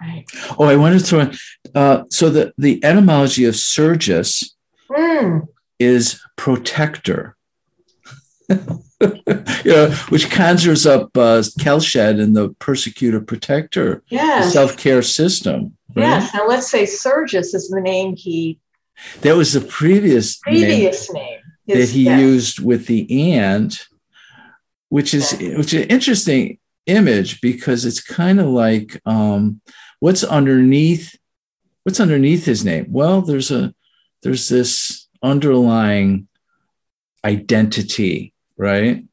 Right. Oh, I wanted to throw in. Uh, so the the etymology of Sergius Mm, is protector. (laughs) you know, which conjures up uh, Kalsched and the persecutor protector yes. self care system. Right? Yes. Now let's say Sergius is the name he That was the previous, previous name. that His- he yes. used with the aunt, which is which is an interesting image because it's kind of like um, what's underneath what's underneath his name. Well, there's a there's this underlying identity, right?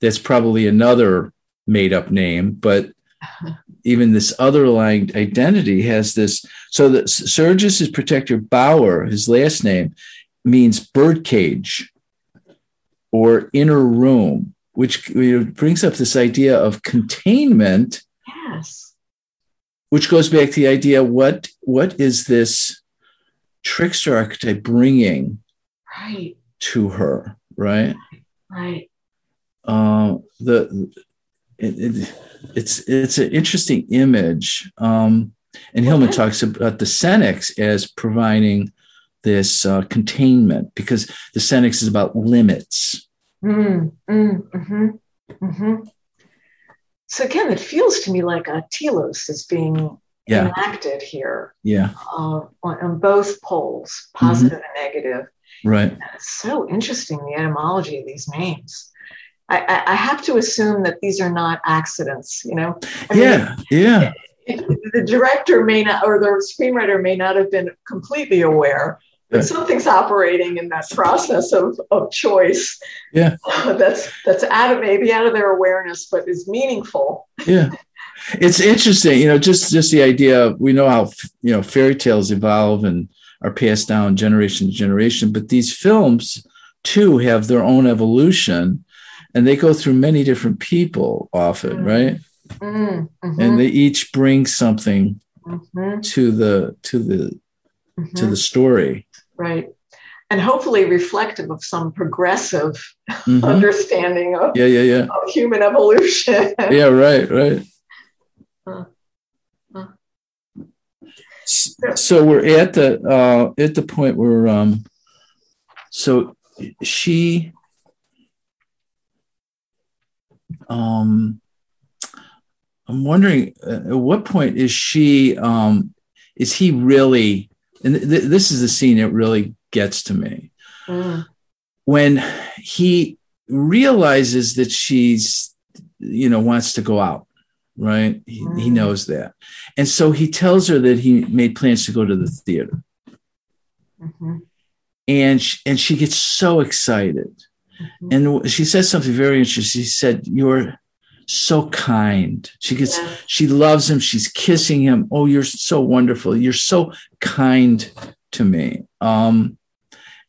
That's probably another made up name, but (laughs) even this underlying identity has this. So that Sergius's protector Bauer, his last name, means birdcage or inner room, which brings up this idea of containment. Yes. Which goes back to the idea what what is this trickster archetype bringing right. to her, right? Right. Uh, the it, it, it's it's an interesting image. Um, and Hillman talks about the Senex as providing this uh, containment because the Senex is about limits. Mm, mm, mm-hmm, mm-hmm. So again, it feels to me like a telos is being yeah. enacted here. Yeah. Uh, on, on, both poles, positive mm-hmm. and negative. Right. And it's so interesting the etymology of these names. I, I, have to assume that these are not accidents, you know? I yeah, mean, yeah. (laughs) the director may not, or the screenwriter may not have been completely aware that something's operating in that process of, of choice. Yeah. (laughs) that's that's out of maybe out of their awareness, but is meaningful. (laughs) Yeah. It's interesting, you know, just just the idea. We know how you know fairy tales evolve and are passed down generation to generation, but these films too have their own evolution and they go through many different people often, mm-hmm. right? Mm-hmm. And they each bring something mm-hmm. to the to the to mm-hmm. the story, right? And hopefully reflective of some progressive mm-hmm. (laughs) understanding of yeah, yeah, yeah. of human evolution. (laughs) yeah, right, right. Uh, uh. So we're at the uh, at the point where um, so she um, I'm wondering uh, at what point is she, um, is he really, and th- this is the scene that really gets to me. Mm. When he realizes that she's, you know, wants to go out, right? He, mm. he knows that. And so he tells her that he made plans to go to the theater. Mm-hmm. And, she, and she gets so excited Mm-hmm. And she said something very interesting. She said, You're so kind. She gets, yeah. she loves him. She's kissing him. Oh, you're so wonderful. You're so kind to me. Um,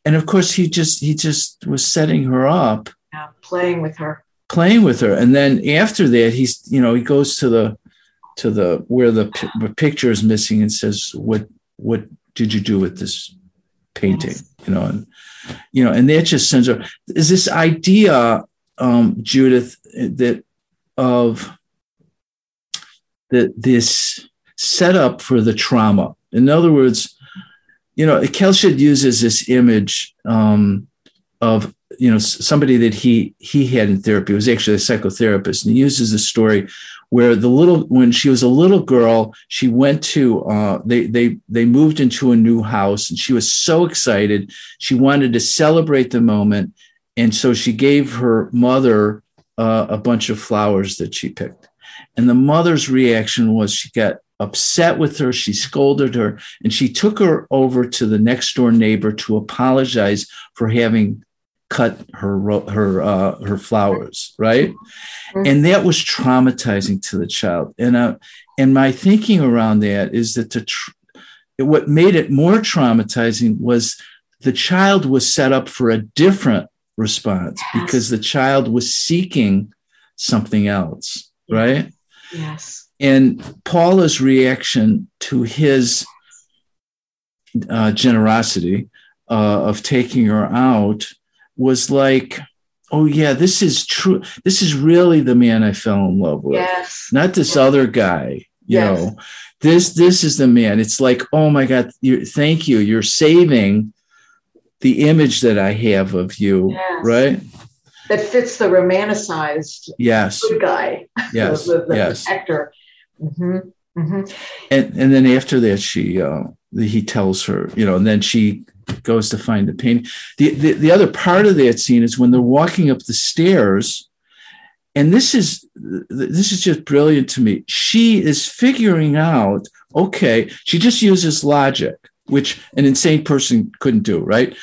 and of course, he just, he just was setting her up. Yeah, playing with her. Playing with her. And then after that, he's, you know, he goes to the, to the, where the, the picture is missing and says, What, what did you do with this painting? Yes. You know, and you know, and that just sends her. Is this idea, um, Judith, that of that this setup for the trauma? In other words, you know, Kalsched uses this image um, of you know somebody that he he had in therapy. It was actually a psychotherapist, and he uses the story where the little when she was a little girl she went to uh, they they they moved into a new house and she was so excited. She wanted to celebrate the moment. And so she gave her mother uh, a bunch of flowers that she picked. And the mother's reaction was she got upset with her. She scolded her and she took her over to the next door neighbor to apologize for having cut her her uh, her flowers, right? Mm-hmm. And that was traumatizing to the child. And uh, and my thinking around that is that the tr- what made it more traumatizing was the child was set up for a different response yes. because the child was seeking something else, right? Yes. And Paula's reaction to his uh, generosity uh, of taking her out was like, oh yeah, this is true. This is really the man I fell in love with. Yes. Not this other guy. You yes. know, this this is the man. It's like, oh my God, you thank you. You're saving the image that I have of you, yes. right? That fits the romanticized yes. good guy. Yes. (laughs) the, the, yes. actor. Mm-hmm. Mm-hmm. And and then after that, she uh, he tells her, you know, and then she goes to find the painting. The, the, the other part of that scene is when they're walking up the stairs, and this is this is just brilliant to me. She is figuring out, okay, she just uses logic, which an insane person couldn't do, right?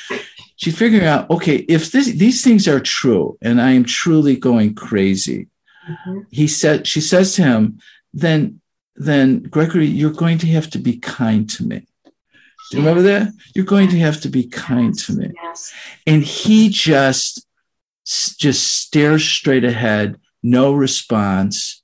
She's figuring out, okay, if this, these things are true, and I am truly going crazy, mm-hmm. he said, she says to him, then then Gregory, you're going to have to be kind to me. Remember that? You're going to have to be kind to me. Yes. And he just just stares straight ahead, no response,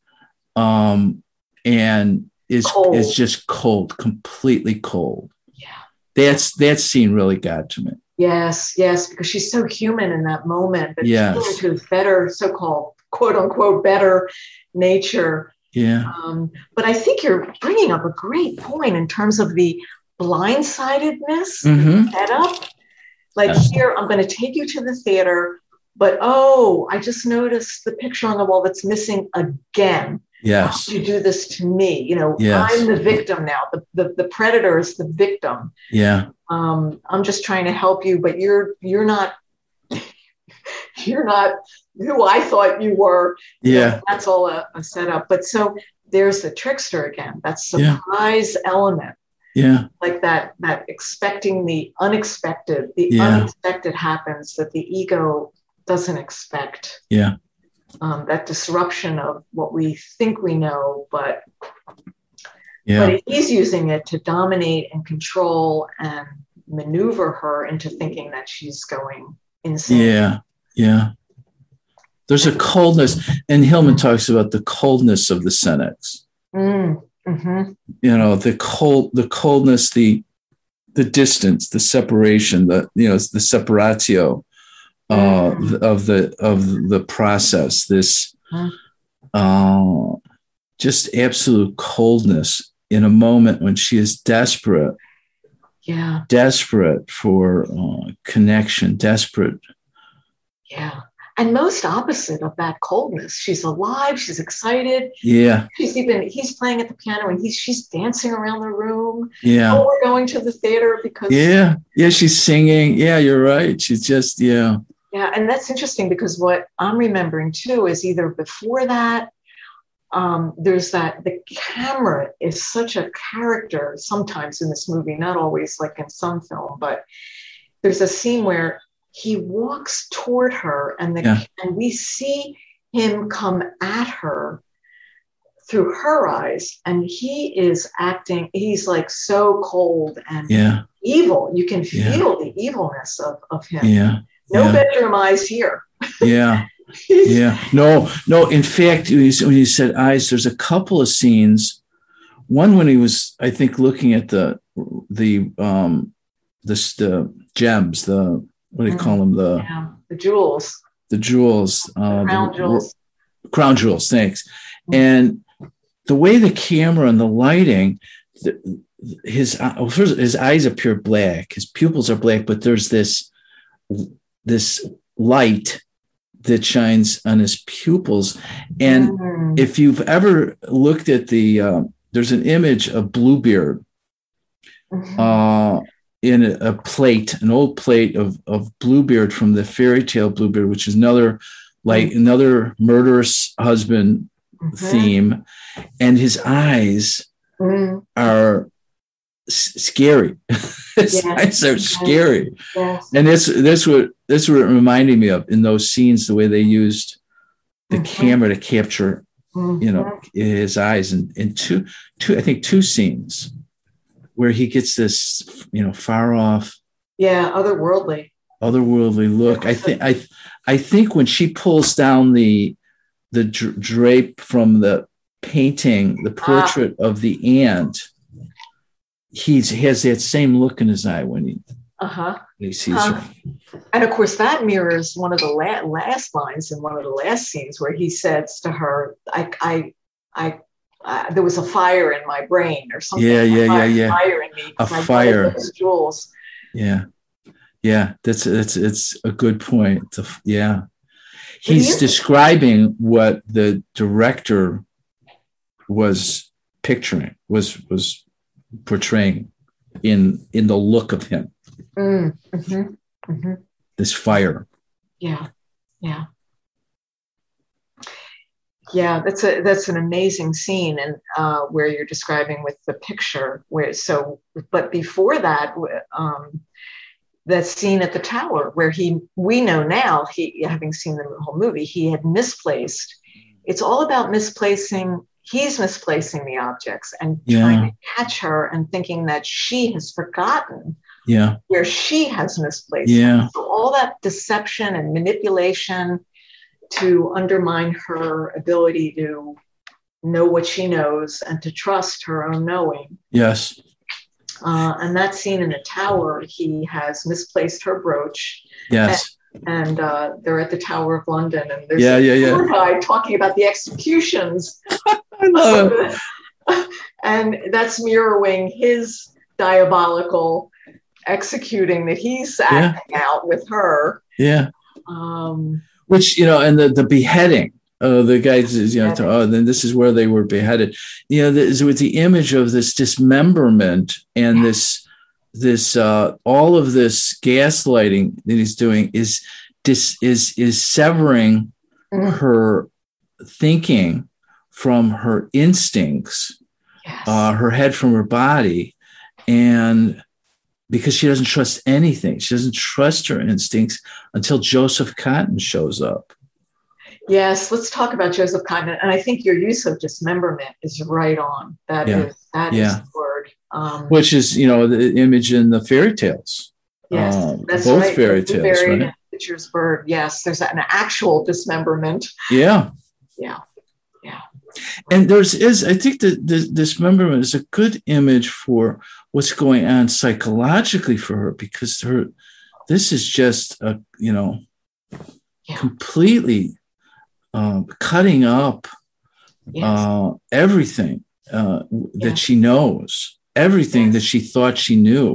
um, and is Cold. is just cold, completely cold. Yeah. That's that scene really got to me. Yes, yes, because she's so human in that moment. But Yes. she's to his better, so-called quote unquote better nature. Yeah, Um, but I think you're bringing up a great point in terms of the blindsidedness hmm setup. Like Yes. here, I'm going to take you to the theater, but oh, I just noticed the picture on the wall that's missing again. yes, You do this to me. You know, Yes. I'm the victim now. The, the, the predator is the victim. yeah, Um, I'm just trying to help you, but you're you're not (laughs) you're not who I thought you were. Yeah, that's all a, a setup. But so there's the trickster again. That Yeah. surprise element yeah, like that that expecting the unexpected the Yeah. unexpected happens that the ego doesn't expect. Yeah, um, that disruption of what we think we know but yeah, but he's using it to dominate and control and maneuver her into thinking that she's going insane. Yeah, yeah. There's a coldness, and Hillman talks about the coldness of the Senex Mm, mhm. you know the cold the coldness the the distance the separation the you know the separatio uh Mm. of the of the process this Mm. uh just absolute coldness in a moment when she is desperate yeah desperate for uh, connection desperate yeah and most opposite of that coldness. She's alive she's excited. Yeah. She's even he's playing at the piano and he's she's dancing around the room. Yeah. Oh, we're going to the theater because yeah. Yeah she's singing. Yeah you're right. She's just yeah. Yeah, and that's interesting because what I'm remembering too is either before that, um, there's that the camera is such a character sometimes in this movie, not always like in some film, but there's a scene where he walks toward her and the Yeah. and we see him come at her through her eyes and he is acting he's like so cold and yeah evil you can Yeah. feel the evilness of, of him yeah no yeah. bedroom eyes here. (laughs) yeah yeah no no in fact when you said eyes there's a couple of scenes one when he was i think looking at the the um this the gems the what do you call them the Yeah, the jewels, the jewels uh crown the- jewels. crown jewels thanks and the way the camera and the lighting the, his uh, well, first, his eyes appear black his pupils are black but there's this this light that shines on his pupils and Mm. if you've ever looked at the uh, there's an image of bluebeard Mhm. uh, in a, a plate an old plate of, of bluebeard from the fairy tale bluebeard which is another like another murderous husband Mhm. theme and his eyes Mm. are s- scary (laughs) his Yes. eyes are scary Yes. and this this what this what it reminded me of in those scenes the way they used the Mhm. camera to capture you know Mhm. his eyes in, in two two i think two scenes where he gets this you know far off Yeah, otherworldly. otherworldly look i think i i think when she pulls down the the drape from the painting the portrait of the aunt he's he has that same look in his eye when he, Uh huh. he sees her And of course, that mirrors one of the la- last lines in one of the last scenes where he says to her, "I, I, I." Uh, there was a fire in my brain, or something. Yeah, yeah, fire, yeah, yeah. Fire in me. A fire. Jewels. Yeah, yeah, that's that's it's a good point. The yeah, he's describing what the director was picturing, was was portraying in in the look of him. Mm, mhm, mhm. This fire. Yeah, yeah, yeah. That's a that's an amazing scene, and uh, where you're describing with the picture. Where so, but before that, um, that scene at the tower where he we know now he having seen the whole movie he had misplaced. It's all about misplacing he's misplacing the objects and Yeah. trying to catch her and thinking that she has forgotten Yeah. where she has misplaced Yeah. them. So all that deception and manipulation to undermine her ability to know what she knows and to trust her own knowing. Yes. Uh, and that scene in the tower, he has misplaced her brooch, Yes. and uh, they're at the Tower of London, and there's Yeah. a Yeah. Yeah. guide talking about the executions (laughs) I love it. (laughs) and that's mirroring his diabolical executing that he's acting out with her. Yeah. Um, Which you know, and the the beheading. Uh, the guys, is, you know, to, oh, then this is where they were beheaded. You know, this, with the image of this dismemberment and this, this, uh, all of this gaslighting that he's doing is, dis, is, is severing Mm. her thinking from her instincts, yes. uh, her head from her body, and because she doesn't trust anything, she doesn't trust her instincts until Joseph Cotten shows up. yes, let's talk about Joseph Cotten. And I think your use of dismemberment is right on. That is Yeah. that is Yeah. the word. Um, which is you know the image in the fairy tales. yes, um, that's both right. fairy The tales, buried right? Bird. Yes, there's an actual dismemberment. Yeah, Yeah. Yeah. and there's is I think that this dismemberment is a good image for what's going on psychologically for her because her this is just a you know Yeah. completely um, cutting up Yes. uh, everything uh, that Yeah. she knows, everything Yes. that she thought she knew.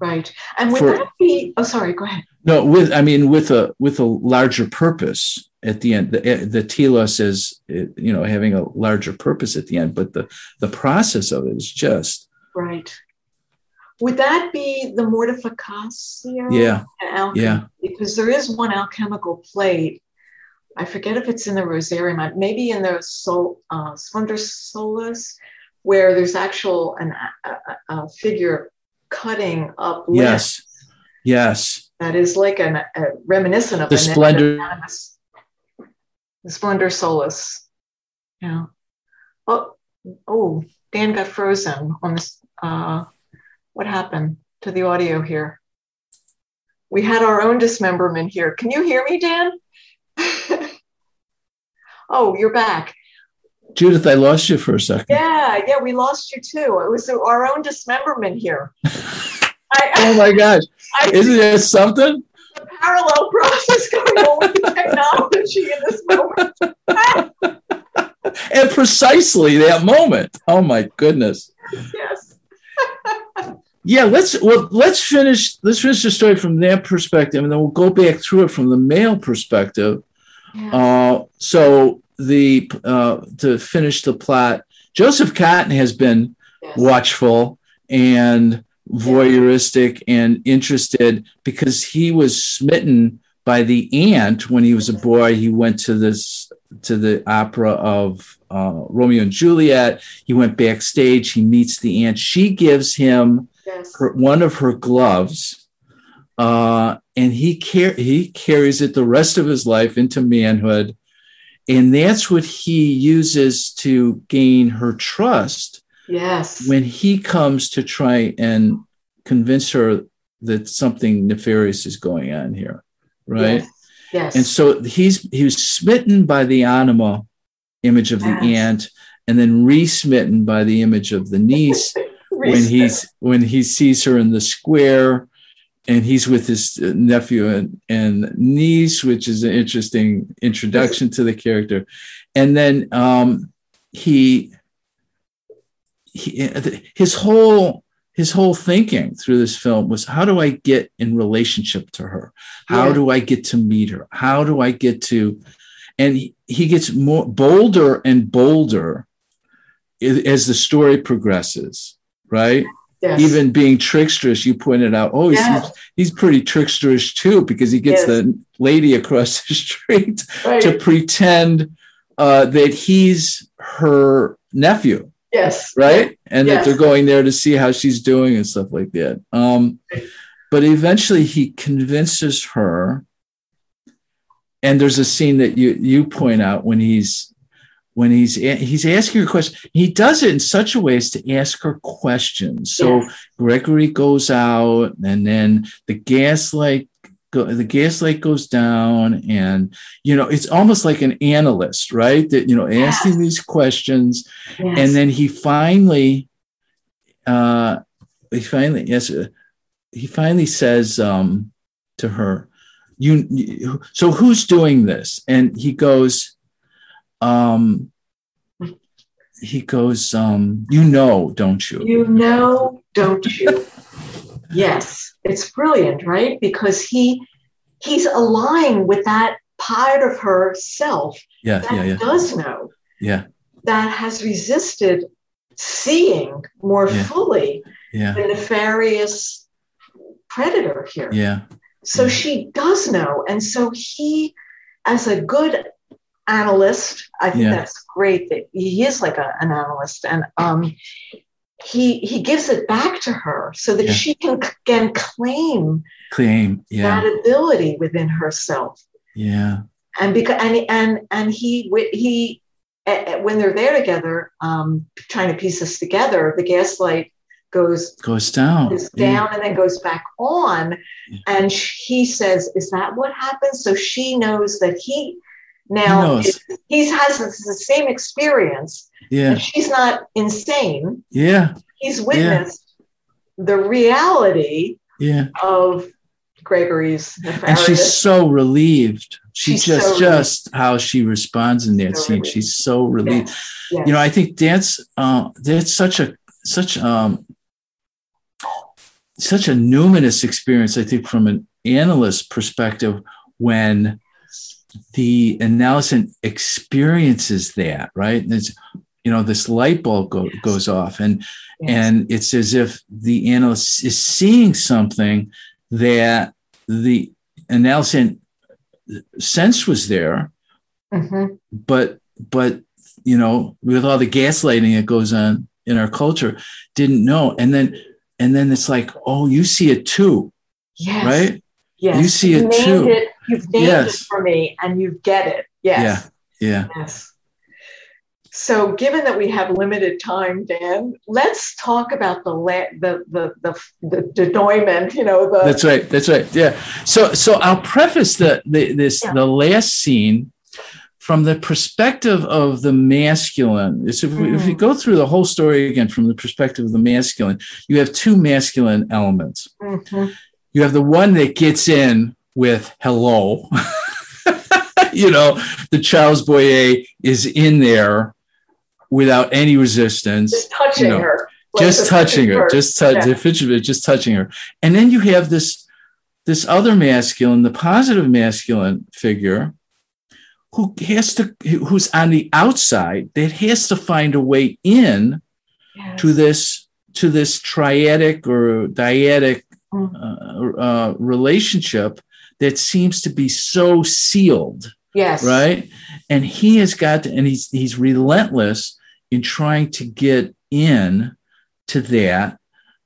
right. And would for- that be? Oh, sorry. Go ahead. No, with I mean with a with a larger purpose at the end. The, the telos is you know having a larger purpose at the end, but the the process of it is just Right. Would that be the mortificatio? yeah alchem- yeah Because there is one alchemical plate. I forget if it's in the Rosarium, maybe in the Sol, uh, Splendor Solis, where there's actual an, a, a, figure cutting up yes yes that is like an, a reminiscent of The Splendor- animus. The Splendor Solis. Yeah. Oh, oh, Dan got frozen on this. Uh, what happened to the audio here? We had our own dismemberment here. Can you hear me, Dan? (laughs) oh, you're back. Judith, I lost you for a second. Yeah, yeah, we lost you too. It was our own dismemberment here. (laughs) Oh my gosh, I, isn't that something? the parallel process going on with technology in this moment. (laughs) And precisely that moment. Oh my goodness. Yes. Yeah, let's well let's finish let's finish the story from that perspective, and then we'll go back through it from the male perspective. Yeah. Uh, so the uh, to finish the plot, Joseph Cotten has been yes. watchful and voyeuristic and interested because he was smitten by the aunt when he was a boy. He went to this to the opera of uh, Romeo and Juliet. He went backstage. He meets the aunt. She gives him Yes. her, one of her gloves, uh, and he car- he carries it the rest of his life into manhood, and that's what he uses to gain her trust Yes. when he comes to try and convince her that something nefarious is going on here, right? Yes. yes. And so he's he was smitten by the anima image of the Yes. aunt, and then re-smitten by the image of the niece (laughs) when he's when he sees her in the square and he's with his nephew and, and niece which is an interesting introduction to the character. And then um he, he his whole his whole thinking through this film was how do i get in relationship to her? How Yeah. do i get to meet her? How do i get to and he, he gets more bolder and bolder as the story progresses right yes. even being tricksterous you pointed out oh he's, Yes. he's pretty tricksterish too because he gets Yes. the lady across the (laughs) street right. to pretend uh, that he's her nephew yes. right and that they're going there to see how she's doing and stuff like that um, but eventually he convinces her and there's a scene that you you point out when he's when he's he's asking her questions. he does it in such a way as to ask her questions so yes. gregory goes out and then the gaslight go, the gaslight goes down and you know it's almost like an analyst right that you know asking yes. these questions yes. and then he finally uh he finally yes he finally says um to her you so who's doing this and he goes um he goes um you know don't you you know don't you yes it's brilliant right because he he's aligning with that part of herself yeah that yeah, yeah. does know yeah that has resisted seeing more Yeah. fully yeah the nefarious predator here yeah so Yeah. she does know. And so he, as a good analyst, I think Yeah. that's great that he is like a, an analyst. And um, he he gives it back to her so that Yeah. she can, can claim claim yeah that ability within herself. yeah And because and and and he he when they're there together, um, trying to piece this together, the gaslight goes goes down Yeah. down and then goes back on. Yeah. And he says, Is that what happens? So she knows that He now he has the same experience. yeah. she's not insane. yeah. He's witnessed the reality yeah. of Gregory's and she's so relieved. She She's just so just how she responds in that So scene. relieved. she's so relieved. Yes. you know i think that's uh that's such a such um such a numinous experience i think from an analyst perspective when the analysand experiences that right and it's you know this light bulb go, Yes. goes off and Yes. and it's as if the analyst is seeing something that the analysand sense was there Mhm. but but you know with all the gaslighting that goes on in our culture didn't know and then and then it's like oh you see it too Yes. right Yes. You see it too. It, you've named Yes. it for me and you get it. Yes. yeah Yes. So, given that we have limited time, Dan, let's talk about the la- the the the the denouement. You know, the that's right that's right yeah so so i'll preface the, the this Yeah. the last scene from the perspective of the masculine it's if, we, if you Mm. go through the whole story again from the perspective of the masculine you have two masculine elements Mhm. you have the one that gets in with hello. (laughs) you know, the Charles Boyer is in there without any resistance, just touching you know, her, like just touching her, first. just touch Yeah. the picture of it, just touching her. And then you have this this other masculine, the positive masculine figure who has to who's on the outside that has to find a way in Yes. to this to this triadic or dyadic Mm. uh, uh, relationship that seems to be so sealed, yes, right? And he has got to, and he's he's relentless in trying to get in to that,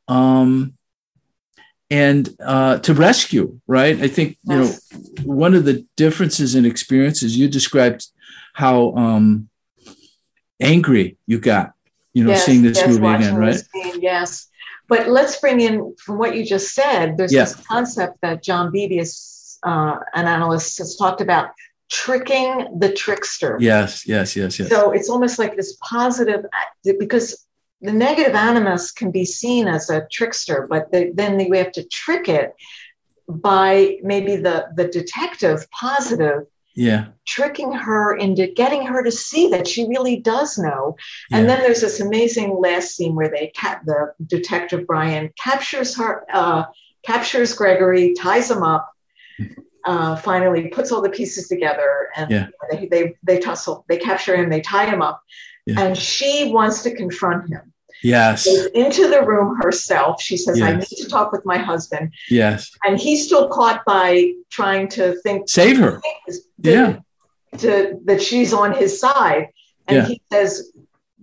um, and uh, to rescue, right? I think you know one of the differences in experiences you described how um, angry you got, you know, Yes, seeing this yes, movie again, right? scene, yes. But let's bring in from what you just said. There's Yeah. this concept that John Beebe, is, uh, an analyst, has talked about tricking the trickster. Yes, yes, yes, yes. So it's almost like this positive, because the negative animus can be seen as a trickster, but the, then we have to trick it by maybe the, the detective positive yeah, tricking her into getting her to see that she really does know. yeah. And then there's this amazing last scene where they cap the detective Brian captures her, uh, captures Gregory, ties him up, uh, finally puts all the pieces together, and Yeah. they, they they tussle, they capture him, they tie him up, Yeah. and she wants to confront him. yes, Goes into the room herself. She says, "I need to talk with my husband," yes. and he's still caught by trying to think Save her. Yeah. to, that she's on his side. And Yeah. he says,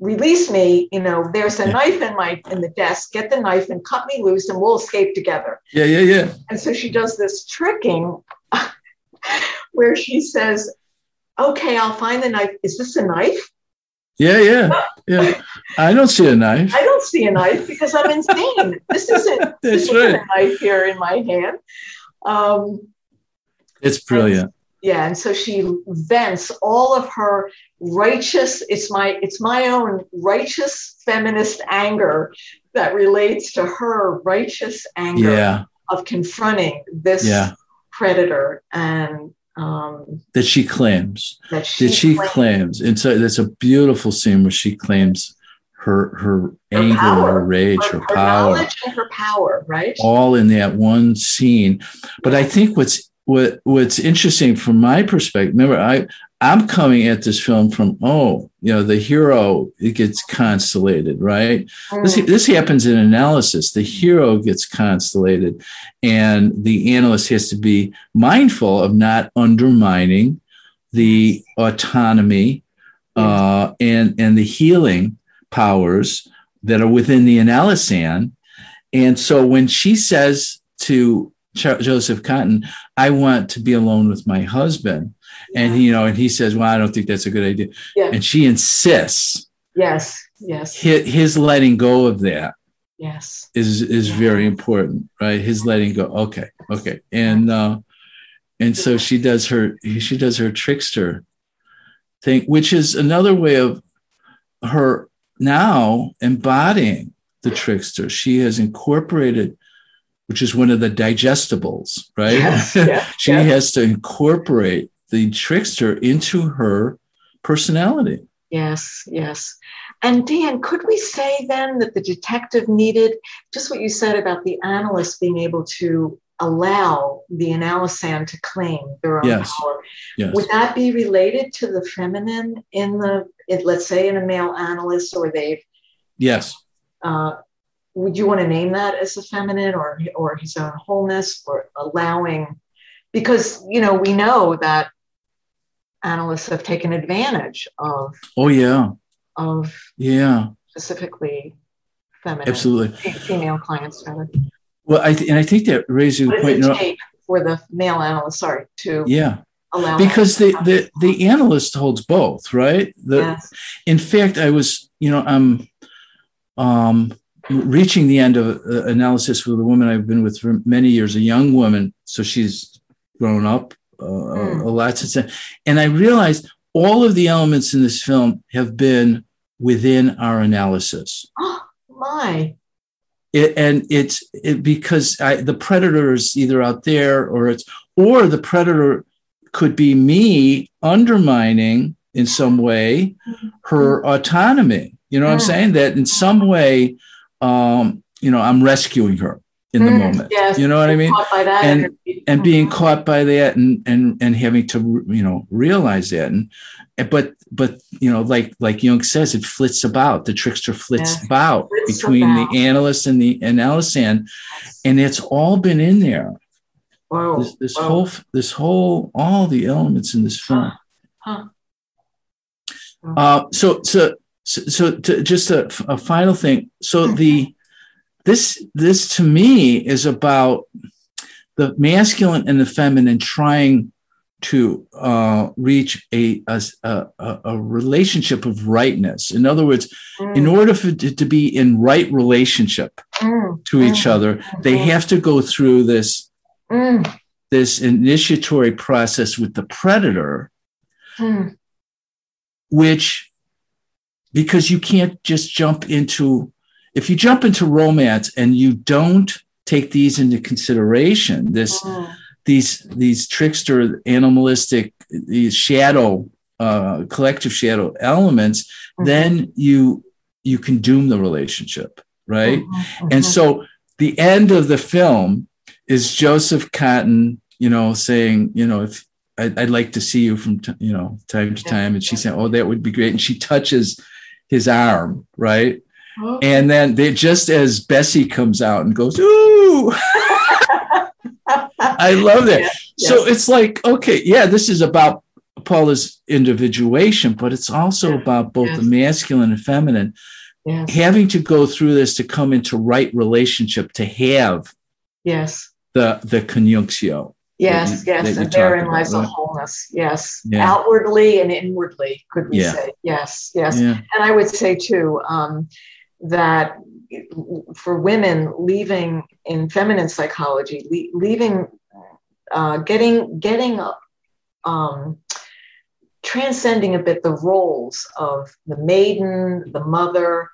release me, you know, there's a Yeah. knife in my in the desk, get the knife and cut me loose and we'll escape together. Yeah, yeah, yeah. And so she does this tricking (laughs) where she says, Okay, I'll find the knife. Is this a knife? Yeah, yeah, (laughs) yeah. I don't see a knife. I don't see a knife because I'm insane. this isn't, (laughs) this isn't a knife here in my hand. Um, It's brilliant. Yeah, and so she vents all of her righteous. It's my it's my own righteous feminist anger that relates to her righteous anger Yeah, of confronting this yeah. predator and um, That she claims. that she, That she claimed claims. And so that's a beautiful scene where she claims her her anger, power, her rage, her, her her power. knowledge and her power, right? all in that one scene. But I think what's what what's interesting from my perspective, remember, I I'm coming at this film from oh, you know, the hero it gets constellated, right? This Mm, this happens in analysis. The hero gets constellated, and the analyst has to be mindful of not undermining the autonomy uh, and and the healing powers that are within the analysand. And so when she says to Joseph Cotten, "I want to be alone with my husband," and you know, and he says, "Well, I don't think that's a good idea," Yeah. and she insists yes, yes, his, his letting go of that yes. is is very important, right? His letting go. Okay, okay, and uh, and so she does her she does her trickster thing, which is another way of her now embodying the trickster. She has incorporated, which is one of the digestibles, right? Yes, (laughs) yes, she yes. has to incorporate the trickster into her personality. Yes, yes. And Dan, could we say then that the detective needed just what you said about the analyst being able to allow the analysand to claim their own Yes. power? Yes. Would that be related to the feminine in the, it, let's say, in a male analyst, or they've Yes. uh, would you want to name that as a feminine or or his own wholeness or allowing? Because you know we know that analysts have taken advantage of Oh yeah. of Yeah. specifically feminine Absolutely. female clients rather. Well, I th- and I think that raises a What point. does no- it take for the male analyst, sorry, to yeah, allow because the, the the analyst holds both, right? The, yes. In fact, I was, you know, I'm um, reaching the end of uh, analysis with a woman I've been with for many years, a young woman. So she's grown up uh, Mm. a lot since then, and I realized all of the elements in this film have been within our analysis. (gasps) Oh my. it, and it's it, because I, the predator is either out there or it's or the predator could be me undermining in some way her autonomy you know what i'm saying that in some way um you know i'm rescuing her in the Mm, moment yes, you know what i mean And- energy. and being Mhm. caught by that and and and having to you know realize that and but but you know like like Jung says it flits about the trickster flits Yes, about flits between about. the analyst and the and analysand and it's all been in there Whoa, this, this whoa. whole this whole all the elements in this film Huh. uh, so so so, so to, just a, a final thing so Mm-hmm. the this this to me is about the masculine and the feminine trying to uh, reach a, a, a, a relationship of rightness. In other words, in Mm, order for it to be in right relationship mm, to each mm, other, they mhm. have to go through this mm, this initiatory process with the predator, mm. which because you can't just jump into if you jump into romance and you don't take these into consideration, this Mm. these these trickster animalistic these shadow uh, collective shadow elements Mhm. then you you can doom the relationship right Mhm, and mhm. so the end of the film is joseph cotten you know saying you know if i'd, I'd like to see you from t- you know time to time and she said oh that would be great and she touches his arm right Oh. and then they just as bessie comes out and goes ooh (laughs) I love that. Yes, So it's like, okay, yeah, this is about Paula's individuation, but it's also Yeah, about both yes. the masculine and feminine yes, having to go through this to come into right relationship to have yes, the the conjunctio. Yes, you- yes, and therein about, lies the right? wholeness. Yes, Yeah. outwardly and inwardly, could we Yeah. say? Yes, yes. Yeah. And I would say too um, that for women leaving in feminine psychology, le- leaving, uh, getting, getting, um, transcending a bit the roles of the maiden, the mother,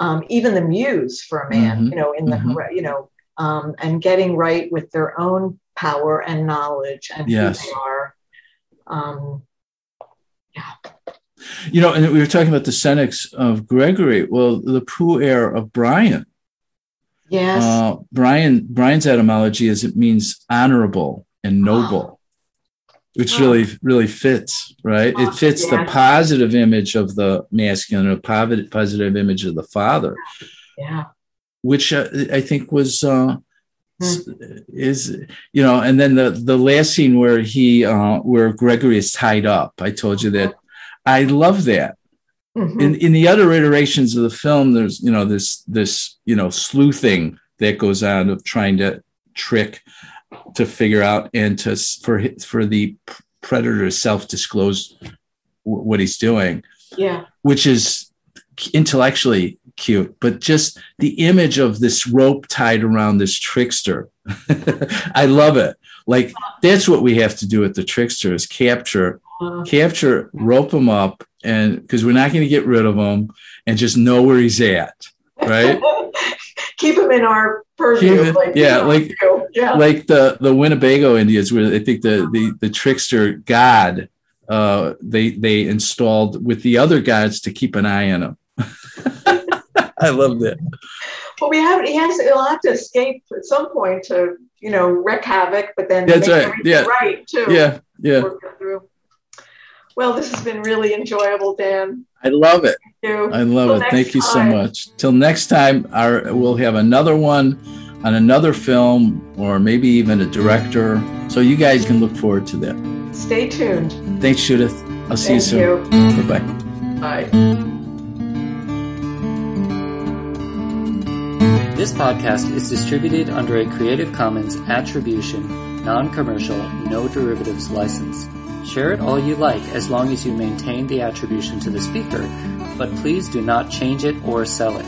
um, even the muse for a man, Mhm. you know, in the, Mhm. you know, um, and getting right with their own power and knowledge and Yes. who they are. Um, yeah. You know, and we were talking about the Senex of Gregory. Well, the puer of Brian. yes. Uh, Brian Brian's etymology is it means honorable and noble, which Oh. really really fits, right? Oh, It fits the positive image of the masculine, positive positive image of the father, yeah. which uh, I think was uh, Is you know, and then the the last scene where he uh, where Gregory is tied up. I told you that. I love that Mhm. in in the other iterations of the film there's you know this this you know sleuthing that goes on of trying to trick to figure out and to for for the predator self disclose what he's doing yeah. which is intellectually cute but just the image of this rope tied around this trickster (laughs) i love it like that's what we have to do with the trickster is capture capture, rope him up, and because we're not going to get rid of him, and just know where he's at, right? (laughs) Keep him in our purview. It- yeah, like- yeah. like the the Winnebago Indians, where I think the the the trickster god, uh, they they installed with the other gods to keep an eye on him. (laughs) I love that. Well, we have he has he'll have to escape at some point to you know wreak havoc, but then That's right, yeah. right too. Yeah, yeah, Work it through. Well, this has been really enjoyable, Dan. I love it. Thank you. I love it. Thank you so much. Till next time, our we'll have another one on another film, or maybe even a director. So you guys can look forward to that. Stay tuned. Thanks, Judith. I'll see Thank you soon. you. Bye bye. Bye. This podcast is distributed under a Creative Commons Attribution, Non Commercial, No Derivatives license. Share it all you like as long as you maintain the attribution to the speaker, but please do not change it or sell it.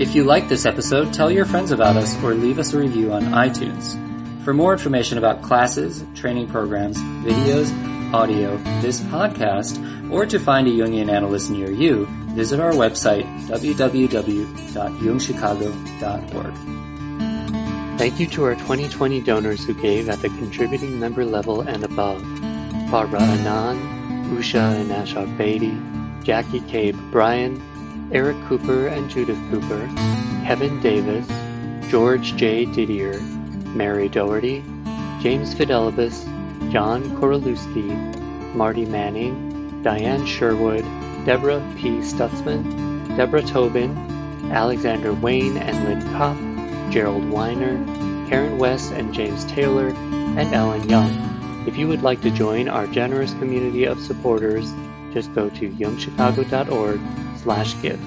If you like this episode, tell your friends about us or leave us a review on iTunes. For more information about classes, training programs, videos, audio, this podcast, or to find a Jungian analyst near you, visit our website www.jungchicago.org. Thank you to our 2020 donors who gave at the contributing member level and above. Barbara Anand, Usha and Ashok Beatty, Jackie Cabe Bryan, Eric Cooper and Judith Cooper, Kevin Davis, George J. Didier, Mary Doherty, James Fidelibus, John Korolewski, Marty Manning, Diane Sherwood, Deborah P. Stutzman, Deborah Tobin, Alexander Wayne and Lynn Kopp, Gerald Weiner, Karen West and James Taylor, and Ellen Young. If you would like to join our generous community of supporters, just go to jungchicago.org slash give.